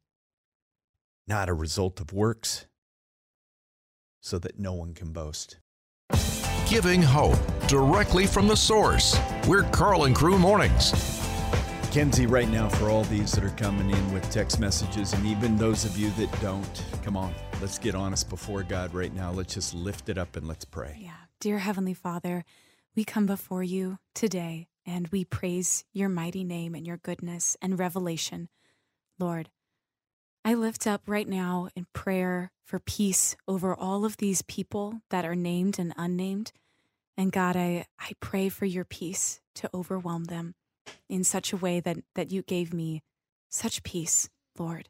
not a result of works, so that no one can boast giving hope directly from the source. We're Karl and Crew Mornings. Kenzie, right now, for all these that are coming in with text messages, and even those of you that don't, come on, let's get honest before God right now. Let's just lift it up and let's pray. Yeah. Dear Heavenly Father, we come before you today and we praise your mighty name and your goodness and revelation. Lord, I lift up right now in prayer for peace over all of these people that are named and unnamed. And God, I, I pray for your peace to overwhelm them in such a way that, that you gave me such peace, Lord.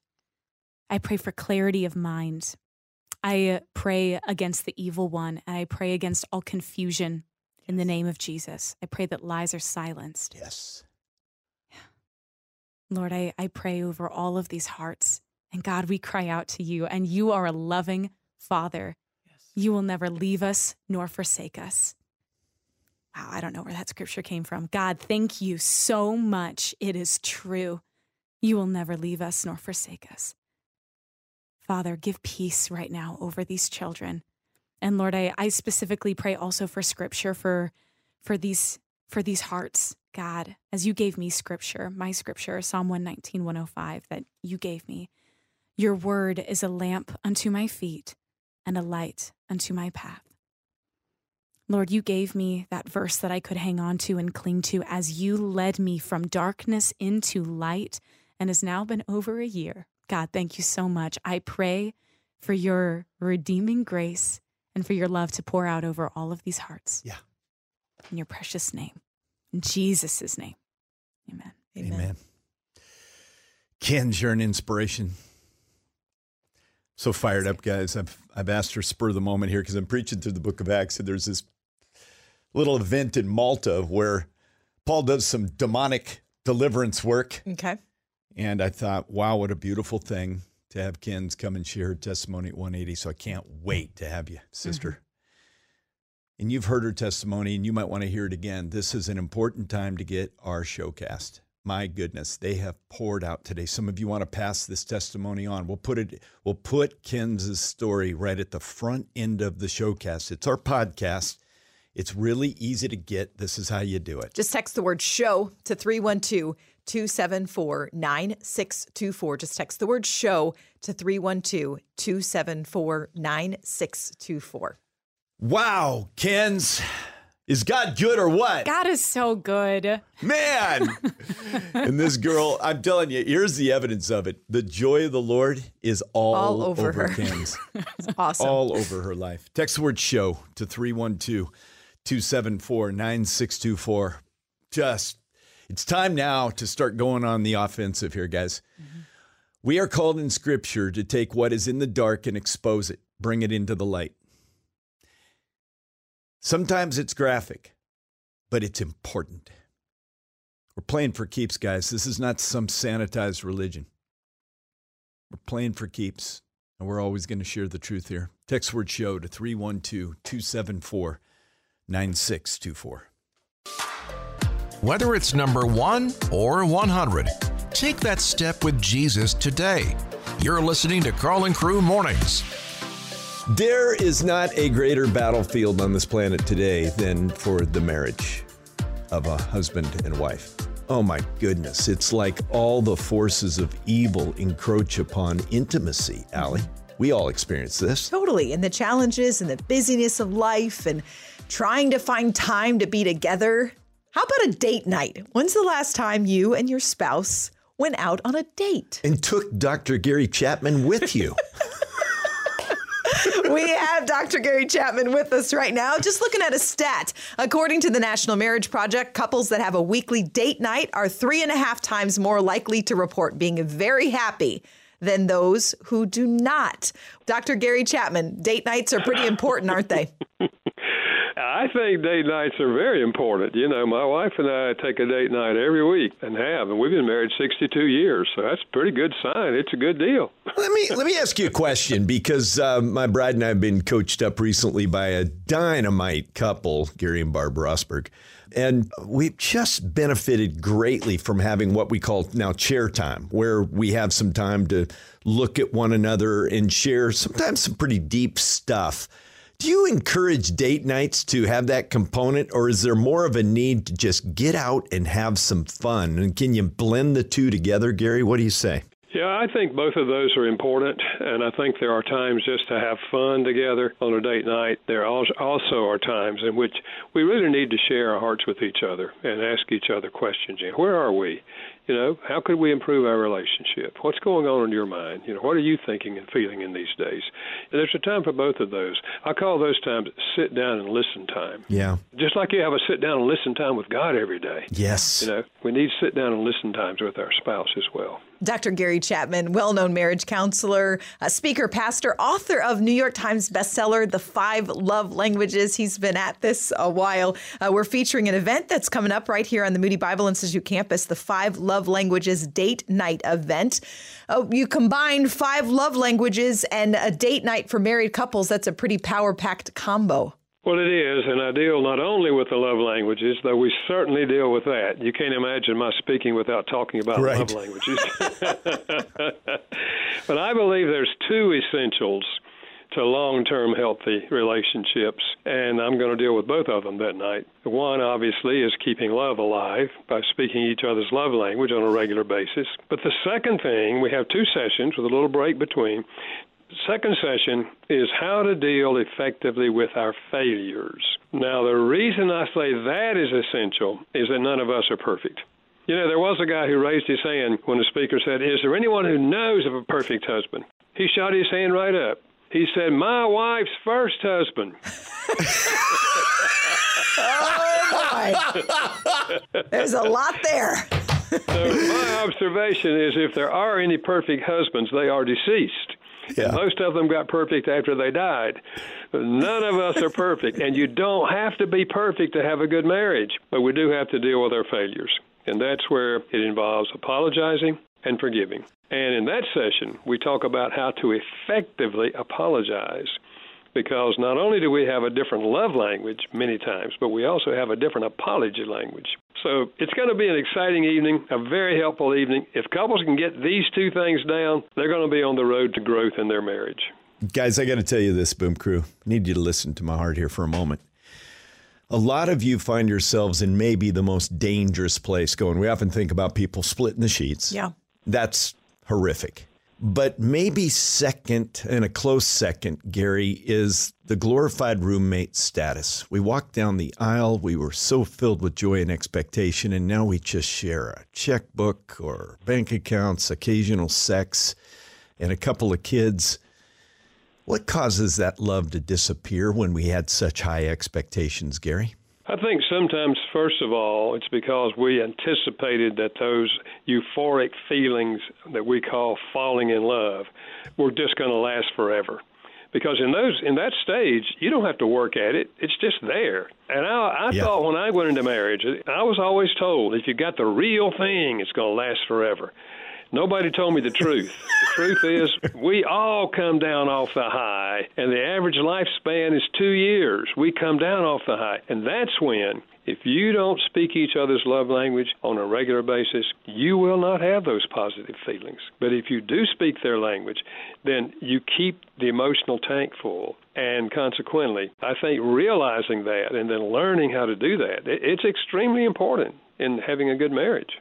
I pray for clarity of mind. I uh, pray against the evil one, and I pray against all confusion in the name of Jesus. I pray that lies are silenced. Yes. Lord, I, I pray over all of these hearts and God, we cry out to you, and you are a loving Father. Yes. You will never leave us nor forsake us. Wow, I don't know where that scripture came from. God, thank you so much. It is true. You will never leave us nor forsake us. Father, give peace right now over these children. And Lord, I, I specifically pray also for scripture for for these for these hearts, God, as you gave me scripture, my scripture, Psalm 119, 105, that you gave me. Your word is a lamp unto my feet and a light unto my path. Lord, you gave me that verse that I could hang on to and cling to as you led me from darkness into light and has now been over a year. God, thank you so much. I pray for your redeeming grace and for your love to pour out over all of these hearts. Yeah. In your precious name. In Jesus' name. Amen. Amen. Amen. Kenz, you're an inspiration so fired up, guys. I've I've asked her spur the moment here because I'm preaching through the book of Acts, and there's this little event in Malta where Paul does some demonic deliverance work. Okay. And I thought, wow, what a beautiful thing to have Kenz come and share her testimony at 180. So I can't wait to have you, sister. Mm-hmm. And you've heard her testimony, and you might want to hear it again. This is an important time to get our showcast my goodness, they have poured out today. Some of you want to pass this testimony on. We'll put it, we'll put Ken's story right at the front end of the showcast. It's our podcast. It's really easy to get. This is how you do it. Just text the word show to 312 274 9624. Just text the word show to 312 274 9624. Wow, Kenz. Is God good or what? God is so good. Man. and this girl, I'm telling you, here's the evidence of it. The joy of the Lord is all, all over, over her. it's awesome. All over her life. Text the word show to 312 274 9624. Just, it's time now to start going on the offensive here, guys. Mm-hmm. We are called in Scripture to take what is in the dark and expose it, bring it into the light. Sometimes it's graphic, but it's important. We're playing for keeps, guys. This is not some sanitized religion. We're playing for keeps, and we're always going to share the truth here. Text word show to 312 274 9624. Whether it's number one or 100, take that step with Jesus today. You're listening to Karl and Crew Mornings. There is not a greater battlefield on this planet today than for the marriage of a husband and wife. Oh my goodness, it's like all the forces of evil encroach upon intimacy, Allie. We all experience this. Totally. And the challenges and the busyness of life and trying to find time to be together. How about a date night? When's the last time you and your spouse went out on a date? And took Dr. Gary Chapman with you. we have Dr. Gary Chapman with us right now. Just looking at a stat. According to the National Marriage Project, couples that have a weekly date night are three and a half times more likely to report being very happy than those who do not. Dr. Gary Chapman, date nights are pretty important, aren't they? I think date nights are very important. You know, my wife and I take a date night every week and have, and we've been married 62 years, so that's a pretty good sign. It's a good deal. let me let me ask you a question because uh, my bride and I have been coached up recently by a dynamite couple, Gary and Barb Rosberg. And we've just benefited greatly from having what we call now chair time, where we have some time to look at one another and share sometimes some pretty deep stuff. Do you encourage date nights to have that component, or is there more of a need to just get out and have some fun? And can you blend the two together, Gary? What do you say? Yeah, I think both of those are important, and I think there are times just to have fun together on a date night. There also are times in which we really need to share our hearts with each other and ask each other questions. Where are we? You know, how could we improve our relationship? What's going on in your mind? You know, what are you thinking and feeling in these days? And there's a time for both of those. I call those times sit down and listen time. Yeah. Just like you have a sit down and listen time with God every day. Yes. You know, we need sit down and listen times with our spouse as well. Dr. Gary Chapman, well known marriage counselor, speaker, pastor, author of New York Times bestseller, The Five Love Languages. He's been at this a while. Uh, we're featuring an event that's coming up right here on the Moody Bible Institute campus, the Five Love Languages Date Night event. Uh, you combine five love languages and a date night for married couples. That's a pretty power packed combo. Well, it is, and I deal not only with the love languages, though we certainly deal with that. You can't imagine my speaking without talking about right. love languages. but I believe there's two essentials to long term healthy relationships, and I'm going to deal with both of them that night. One, obviously, is keeping love alive by speaking each other's love language on a regular basis. But the second thing, we have two sessions with a little break between, second session is how to deal effectively with our failures. Now, the reason I say that is essential is that none of us are perfect. You know, there was a guy who raised his hand when the speaker said, Is there anyone who knows of a perfect husband? He shot his hand right up. He said, My wife's first husband. oh, my. There's a lot there. so, my observation is if there are any perfect husbands, they are deceased. Yeah. Most of them got perfect after they died. None of us are perfect, and you don't have to be perfect to have a good marriage, but we do have to deal with our failures. And that's where it involves apologizing and forgiving. And in that session, we talk about how to effectively apologize because not only do we have a different love language many times, but we also have a different apology language. So it's going to be an exciting evening, a very helpful evening. If couples can get these two things down, they're going to be on the road to growth in their marriage. Guys, I got to tell you this, Boom Crew. I need you to listen to my heart here for a moment. A lot of you find yourselves in maybe the most dangerous place going. We often think about people splitting the sheets. Yeah. That's horrific. But maybe second, and a close second, Gary, is the glorified roommate status. We walked down the aisle, we were so filled with joy and expectation, and now we just share a checkbook or bank accounts, occasional sex, and a couple of kids. What causes that love to disappear when we had such high expectations, Gary? I think sometimes, first of all, it's because we anticipated that those euphoric feelings that we call falling in love were just going to last forever. Because in those in that stage, you don't have to work at it; it's just there. And I, I yeah. thought when I went into marriage, I was always told if you got the real thing, it's going to last forever. Nobody told me the truth. the truth is, we all come down off the high, and the average lifespan is two years. We come down off the high, and that's when if you don't speak each other's love language on a regular basis, you will not have those positive feelings. But if you do speak their language, then you keep the emotional tank full. And consequently, I think realizing that and then learning how to do that, it's extremely important in having a good marriage.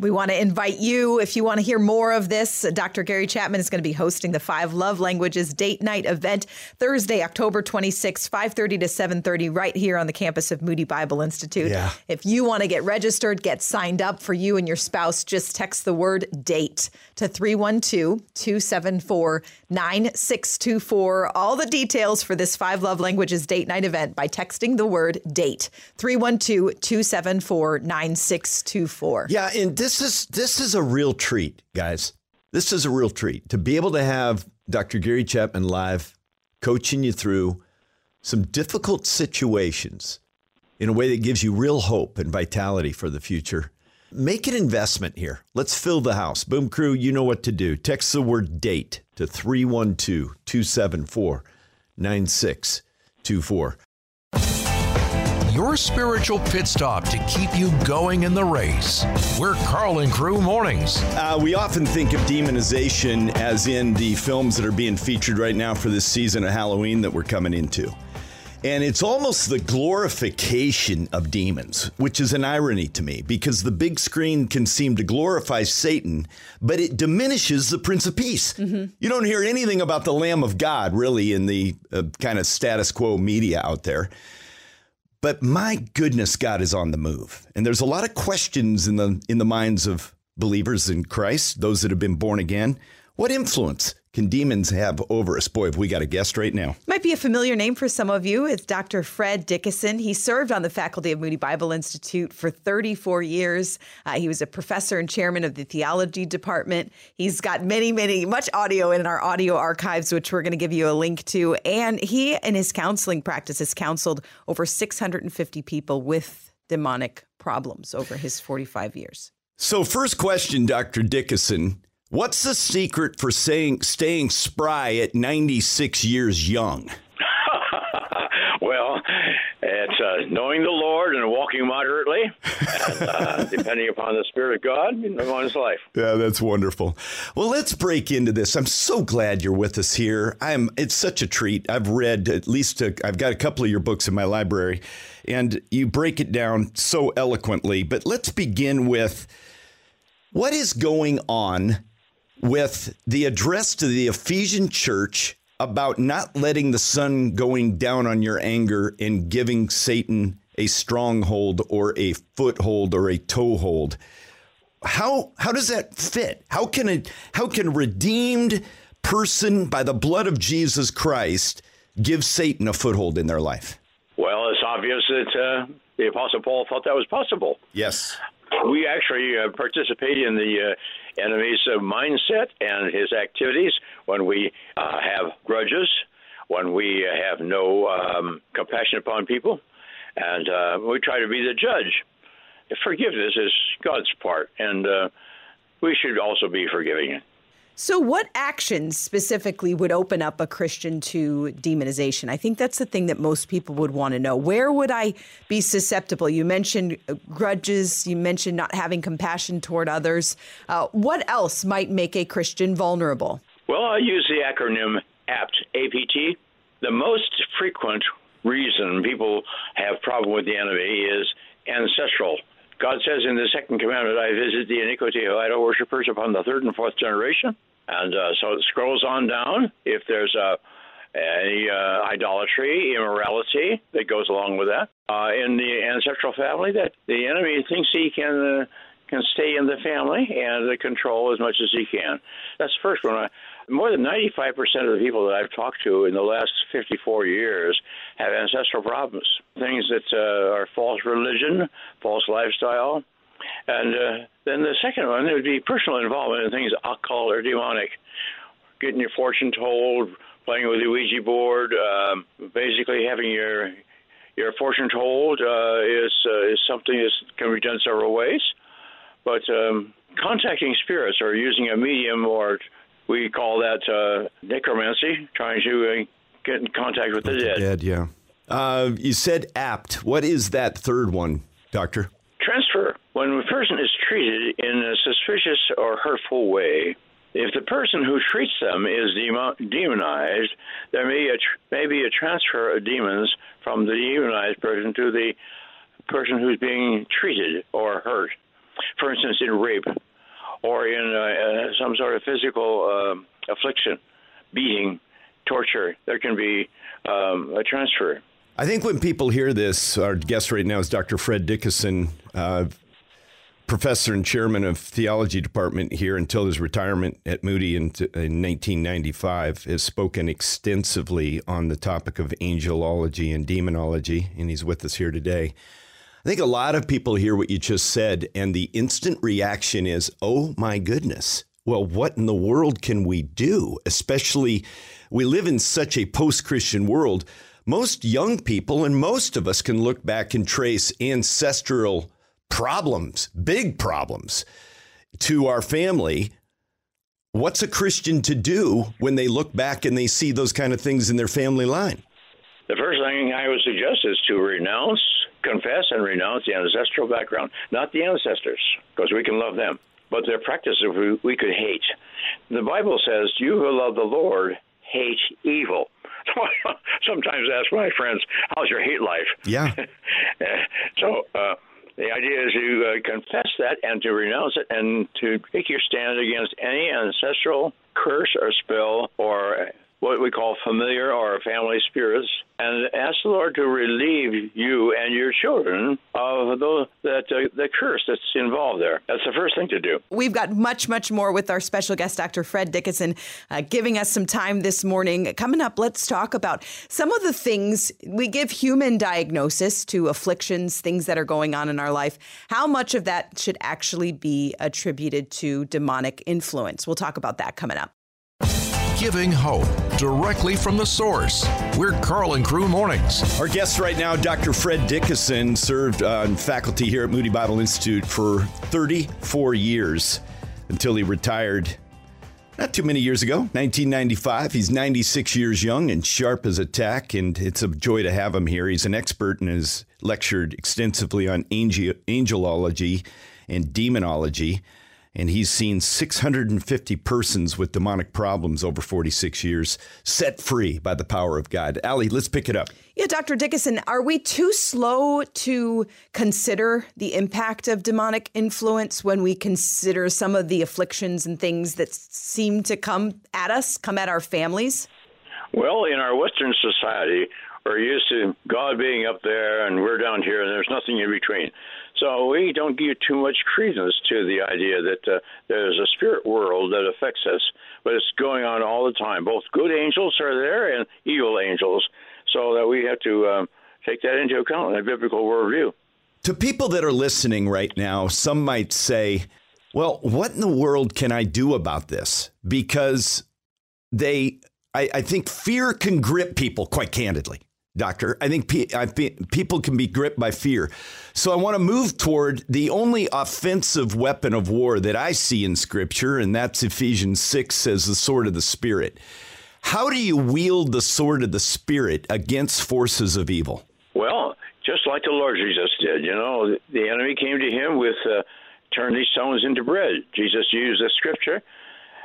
We want to invite you, if you want to hear more of this, Dr. Gary Chapman is going to be hosting the Five Love Languages Date Night event Thursday, October 26, 5.30 to 7.30, right here on the campus of Moody Bible Institute. Yeah. If you want to get registered, get signed up for you and your spouse, just text the word DATE to 312-274-9624. All the details for this Five Love Languages Date Night event by texting the word DATE, 312-274-9624. Yeah, and this is this is a real treat, guys. This is a real treat to be able to have Dr. Gary Chapman live coaching you through some difficult situations in a way that gives you real hope and vitality for the future. Make an investment here. Let's fill the house. Boom Crew, you know what to do. Text the word date to 312 274 9624. Your spiritual pit stop to keep you going in the race. We're Karl and Crew Mornings. Uh, we often think of demonization as in the films that are being featured right now for this season of Halloween that we're coming into. And it's almost the glorification of demons, which is an irony to me because the big screen can seem to glorify Satan, but it diminishes the Prince of Peace. You don't hear anything about the Lamb of God really in the uh, kind of status quo media out there. But my goodness, God is on the move. And there's a lot of questions in the in the minds of believers in Christ, those that have been born again. What influence can demons have over us? Boy, have we got a guest right now. Might be a familiar name for some of you. It's Dr. Fred Dickason. He served on the faculty of Moody Bible Institute for 34 years. Uh, he was a professor and chairman of the theology department. He's got many, many, much audio in our audio archives, which we're going to give you a link to. And he and his counseling practice has counseled over 650 people with demonic problems over his 45 years. So, first question, Dr. Dickason. What's the secret for saying, staying spry at 96 years young? well, it's uh, knowing the Lord and walking moderately, and uh, depending upon the Spirit of God in one's life. Yeah, that's wonderful. Well, let's break into this. I'm so glad you're with us here. I'm. It's such a treat. I've read at least. A, I've got a couple of your books in my library, and you break it down so eloquently. But let's begin with what is going on with the address to the Ephesian church about not letting the sun going down on your anger and giving Satan a stronghold or a foothold or a toehold. How how does that fit? How can a how can redeemed person by the blood of Jesus Christ give Satan a foothold in their life? Well, it's obvious that uh, the Apostle Paul thought that was possible. Yes. We actually uh, participate in the uh, enemy's uh, mindset and his activities when we uh, have grudges, when we have no um, compassion upon people, and uh, we try to be the judge. Forgiveness is God's part, and uh, we should also be forgiving. So, what actions specifically would open up a Christian to demonization? I think that's the thing that most people would want to know. Where would I be susceptible? You mentioned uh, grudges, you mentioned not having compassion toward others. Uh, what else might make a Christian vulnerable? Well, I use the acronym APT, APT. The most frequent reason people have problem with the enemy is ancestral. God says in the second commandment, I visit the iniquity of idol worshippers upon the third and fourth generation. And uh, so it scrolls on down. If there's a any uh, idolatry, immorality that goes along with that uh, in the ancestral family, that the enemy thinks he can uh, can stay in the family and control as much as he can. That's the first one. I, more than 95% of the people that I've talked to in the last 54 years have ancestral problems, things that uh, are false religion, false lifestyle. And uh, then the second one would be personal involvement in things occult or demonic, getting your fortune told, playing with the Ouija board, um, basically having your your fortune told uh, is uh, is something that can be done several ways. But um, contacting spirits or using a medium or we call that uh, necromancy, trying to uh, get in contact with the dead. Dead, yeah. Uh, you said apt. What is that third one, Doctor? Transfer. When a person is treated in a suspicious or hurtful way, if the person who treats them is demonized, there may, a may be a transfer of demons from the demonized person to the person who's being treated or hurt. for instance, in rape or in uh, uh, some sort of physical uh, affliction, beating, torture. There can be um, a transfer. I think when people hear this, our guest right now is Dr. Fred Dickason, uh, professor and chairman of theology department here until his retirement at Moody in, in 1995, has spoken extensively on the topic of angelology and demonology, and he's with us here today. I think a lot of people hear what you just said, and the instant reaction is, oh my goodness. Well, what in the world can we do? Especially, we live in such a post Christian world. Most young people and most of us can look back and trace ancestral problems, big problems to our family. What's a Christian to do when they look back and they see those kind of things in their family line? The first thing I would suggest is to renounce, confess, and renounce the ancestral background, not the ancestors, because we can love them, but their practices we, we could hate. The Bible says, You who love the Lord hate evil. Sometimes I ask my friends, How's your hate life? Yeah. so, uh, the idea is to uh, confess that and to renounce it and to take your stand against any ancestral curse or spell or what we call familiar or family spirits, and ask the Lord to relieve you and your children of the, that uh, the curse that's involved there. That's the first thing to do. We've got much, much more with our special guest, Dr. Fred Dickason, uh, giving us some time this morning. Coming up, let's talk about some of the things we give human diagnosis to afflictions, things that are going on in our life. How much of that should actually be attributed to demonic influence? We'll talk about that coming up giving hope directly from the source. We're Karl and Crew Mornings. Our guest right now, Dr. Fred Dickason, served uh, on faculty here at Moody Bible Institute for 34 years until he retired not too many years ago, 1995. He's 96 years young and sharp as a tack, and it's a joy to have him here. He's an expert and has lectured extensively on angel- angelology and demonology and he's seen 650 persons with demonic problems over 46 years set free by the power of God. Allie, let's pick it up. Yeah, Dr. Dickason, are we too slow to consider the impact of demonic influence when we consider some of the afflictions and things that seem to come at us, come at our families? Well, in our Western society, we're used to God being up there and we're down here and there's nothing in between. So we don't give too much credence to the idea that uh, there's a spirit world that affects us, but it's going on all the time. Both good angels are there and evil angels, so that we have to um, take that into account in a biblical worldview. To people that are listening right now, some might say, well, what in the world can I do about this? Because they, I, I think fear can grip people quite candidly doctor. I think pe- people can be gripped by fear. So I want to move toward the only offensive weapon of war that I see in Scripture, and that's Ephesians 6 says the sword of the Spirit. How do you wield the sword of the Spirit against forces of evil? Well, just like the Lord Jesus did. You know, the enemy came to him with, uh, turn these stones into bread. Jesus used the scripture,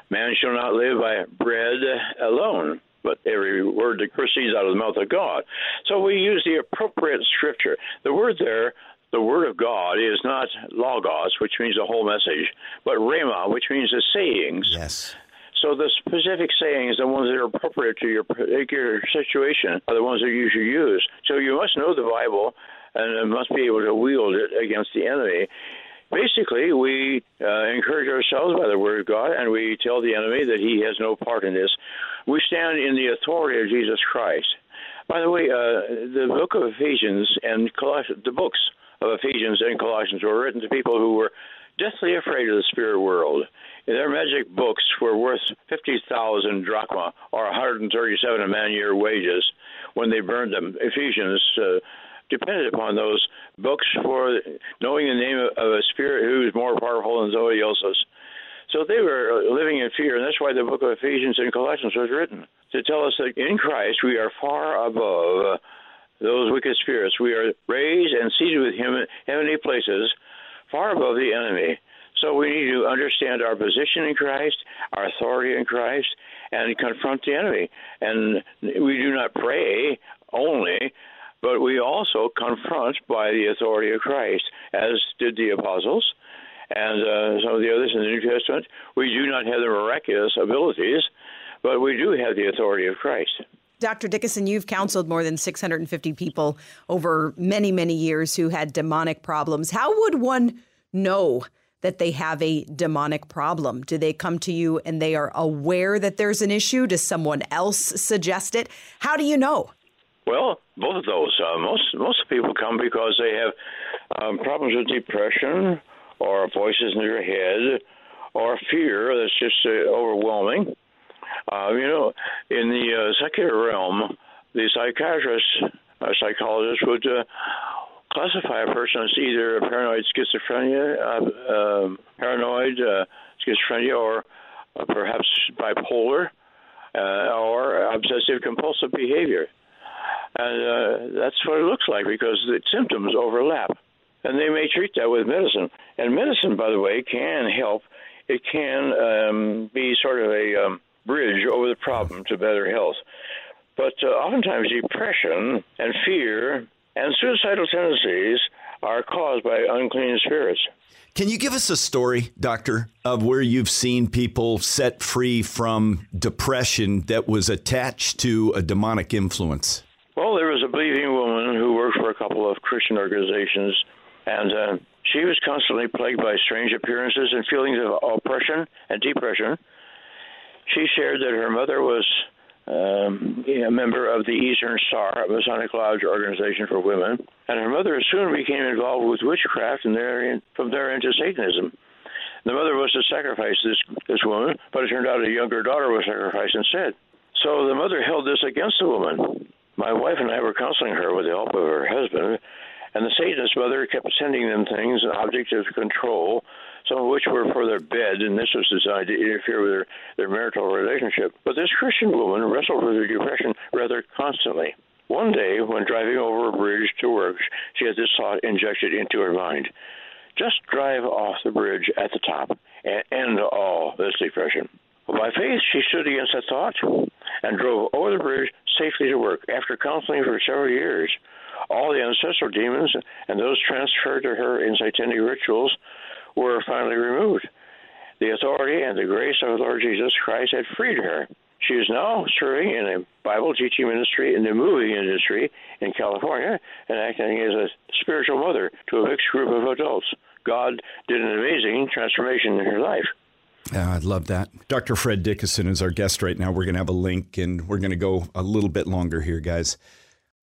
man shall not live by bread alone but every word that proceeds out of the mouth of God. So we use the appropriate scripture. The word there, the word of God, is not logos, which means the whole message, but rhema, which means the sayings. Yes. So the specific sayings, the ones that are appropriate to your particular situation, are the ones that you should use. So you must know the Bible and must be able to wield it against the enemy basically, we uh, encourage ourselves by the Word of God, and we tell the enemy that he has no part in this. We stand in the authority of Jesus Christ. By the way, uh, the book of Ephesians and Colossians, the books of Ephesians and Colossians were written to people who were deathly afraid of the spirit world. Their magic books were worth 50,000 drachma, or 137 a man year wages, when they burned them. Ephesians uh, depended upon those books for knowing the name of a spirit who is more powerful than else's. So they were living in fear, and that's why the book of Ephesians and Colossians was written to tell us that in Christ we are far above uh, those wicked spirits. We are raised and seated with Him in heavenly places, far above the enemy. So we need to understand our position in Christ, our authority in Christ, and confront the enemy. And we do not pray only, but we also confront by the authority of Christ, as did the apostles, and uh, some of the others in the New Testament, we do not have the miraculous abilities, but we do have the authority of Christ. Dr. Dickason, you've counseled more than 650 people over many, many years who had demonic problems. How would one know that they have a demonic problem? Do they come to you and they are aware that there's an issue? Does someone else suggest it? How do you know? Well, both of those. Uh, most most people come because they have um, problems with depression, or voices in their head, or fear that's just uh, overwhelming. Uh, you know, in the uh, secular realm, the psychiatrist, uh, psychologists would uh, classify a person as either paranoid schizophrenia, uh, um, paranoid uh, schizophrenia, or uh, perhaps bipolar, uh, or obsessive compulsive behavior. And uh, that's what it looks like because the symptoms overlap. And they may treat that with medicine. And medicine, by the way, can help. It can um, be sort of a um, bridge over the problem to better health. But uh, oftentimes, depression and fear and suicidal tendencies are caused by unclean spirits. Can you give us a story, doctor, of where you've seen people set free from depression that was attached to a demonic influence? Well, there was a believing woman who of Christian organizations, and uh, she was constantly plagued by strange appearances and feelings of oppression and depression. She shared that her mother was um, a member of the Eastern Star, a Masonic Lodge organization for women, and her mother soon became involved with witchcraft and from there into Satanism. The mother was to sacrifice this this woman, but it turned out a younger daughter was sacrificed instead. So the mother held this against the woman. My wife and I were counseling her with the help of her husband, and the Satanist mother kept sending them things, objects of control, some of which were for their bed, and this was designed to interfere with their, their marital relationship. But this Christian woman wrestled with her depression rather constantly. One day, when driving over a bridge to work, she had this thought injected into her mind just drive off the bridge at the top and end all this depression. By faith, she stood against that thought and drove over the bridge safely to work. After counseling for several years, all the ancestral demons and those transferred to her in satanic rituals were finally removed. The authority and the grace of the Lord Jesus Christ had freed her. She is now serving in a Bible teaching ministry in the movie industry in California and acting as a spiritual mother to a mixed group of adults. God did an amazing transformation in her life. Yeah, I love that. Dr. Fred Dickason is our guest right now. We're going to have a link and we're going to go a little bit longer here, guys.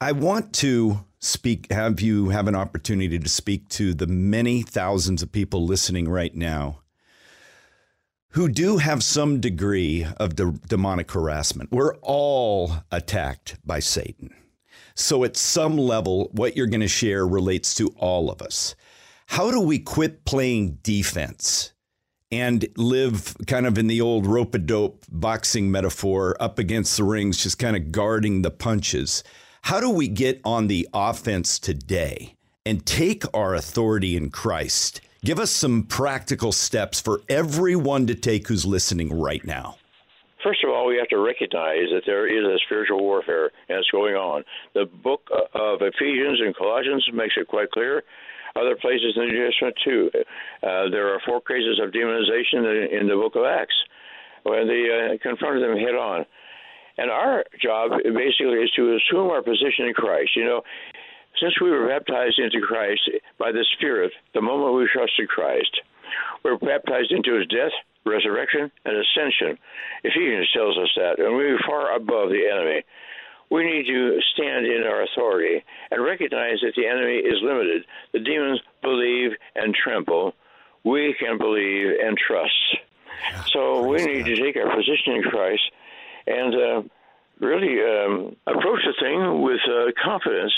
I want to speak, have you have an opportunity to speak to the many thousands of people listening right now who do have some degree of de- demonic harassment. We're all attacked by Satan. So, at some level, what you're going to share relates to all of us. How do we quit playing defense and live kind of in the old rope a dope boxing metaphor up against the rings, just kind of guarding the punches? How do we get on the offense today and take our authority in Christ? Give us some practical steps for everyone to take who's listening right now. First of all, we have to recognize that there is a spiritual warfare and it's going on. The book of Ephesians and Colossians makes it quite clear. Other places in the New Testament, too. Uh, there are four cases of demonization in, the book of Acts when they uh, confronted them head on. And our job basically is to assume our position in Christ. You know, since we were baptized into Christ by the Spirit, the moment we trusted Christ, we're baptized into his death, resurrection, and ascension. Ephesians tells us that, and we're far above the enemy. We need to stand in our authority and recognize that the enemy is limited. The demons believe and tremble. We can believe and trust. so we need to take our position in Christ and uh, really um, approach the thing with uh, confidence.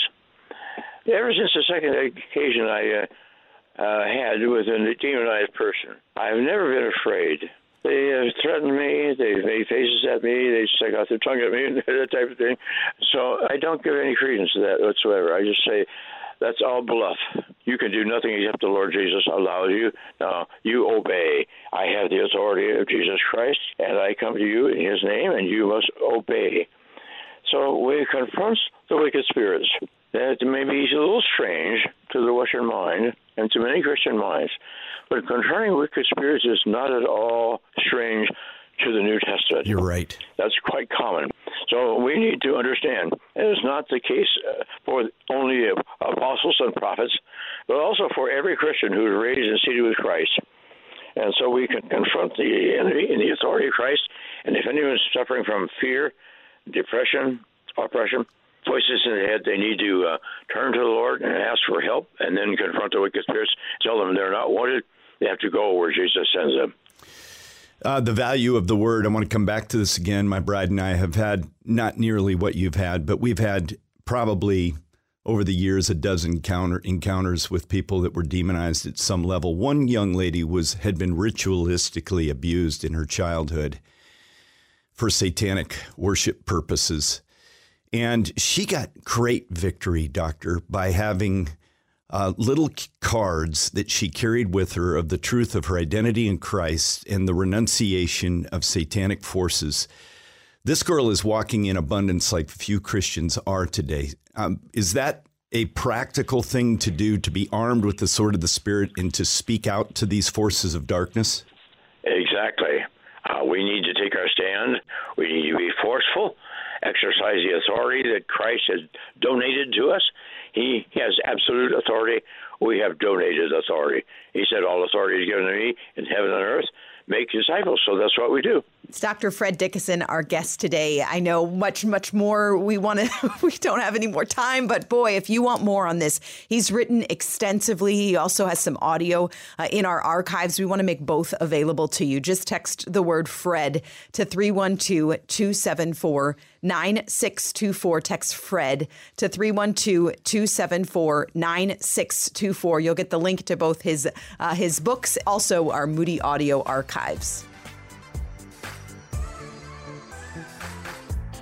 Ever since the second occasion I uh, uh, had with a demonized person, I've never been afraid. They uh, threatened me. They made faces at me. They stuck out their tongue at me, that type of thing. So I don't give any credence to that whatsoever. I just say, that's all bluff. You can do nothing except the Lord Jesus allows you. Now, you obey. I have the authority of Jesus Christ, and I come to you in his name, and you must obey. So we confront the wicked spirits. That may be a little strange to the Western mind and to many Christian minds, But concerning wicked spirits is not at all strange to the New Testament. You're right. That's quite common. So we need to understand it is not the case uh, for only apostles and prophets, but also for every Christian who is raised and seated with Christ. And so we can confront the enemy in the authority of Christ. And if anyone is suffering from fear, depression, oppression, voices in the head, they need to uh, turn to the Lord and ask for help, and then confront the wicked spirits. Tell them they're not wanted. They have to go where Jesus sends them. Uh, the value of the word. I want to come back to this again. My bride and I have had not nearly what you've had, but we've had probably over the years a dozen counter encounters with people that were demonized at some level. One young lady was had been ritualistically abused in her childhood for satanic worship purposes. And she got great victory, doctor, by having uh, little cards that she carried with her of the truth of her identity in Christ and the renunciation of satanic forces. This girl is walking in abundance like few Christians are today. Um, is that a practical thing to do to be armed with the sword of the Spirit and to speak out to these forces of darkness? Exactly. Uh, we need to take our stand. We need to be forceful, exercise the authority that Christ has donated to us. He has absolute authority. We have donated authority. He said, All authority is given to me in heaven and earth make disciples. So that's what we do. It's Dr. Fred Dickason, our guest today. I know much, much more. We want to, we don't have any more time, but boy, if you want more on this, he's written extensively. He also has some audio uh, in our archives. We want to make both available to you. Just text the word Fred to 312 274 9624. Text Fred to 312 274 9624. You'll get the link to both his, uh, his books, also our Moody Audio archives.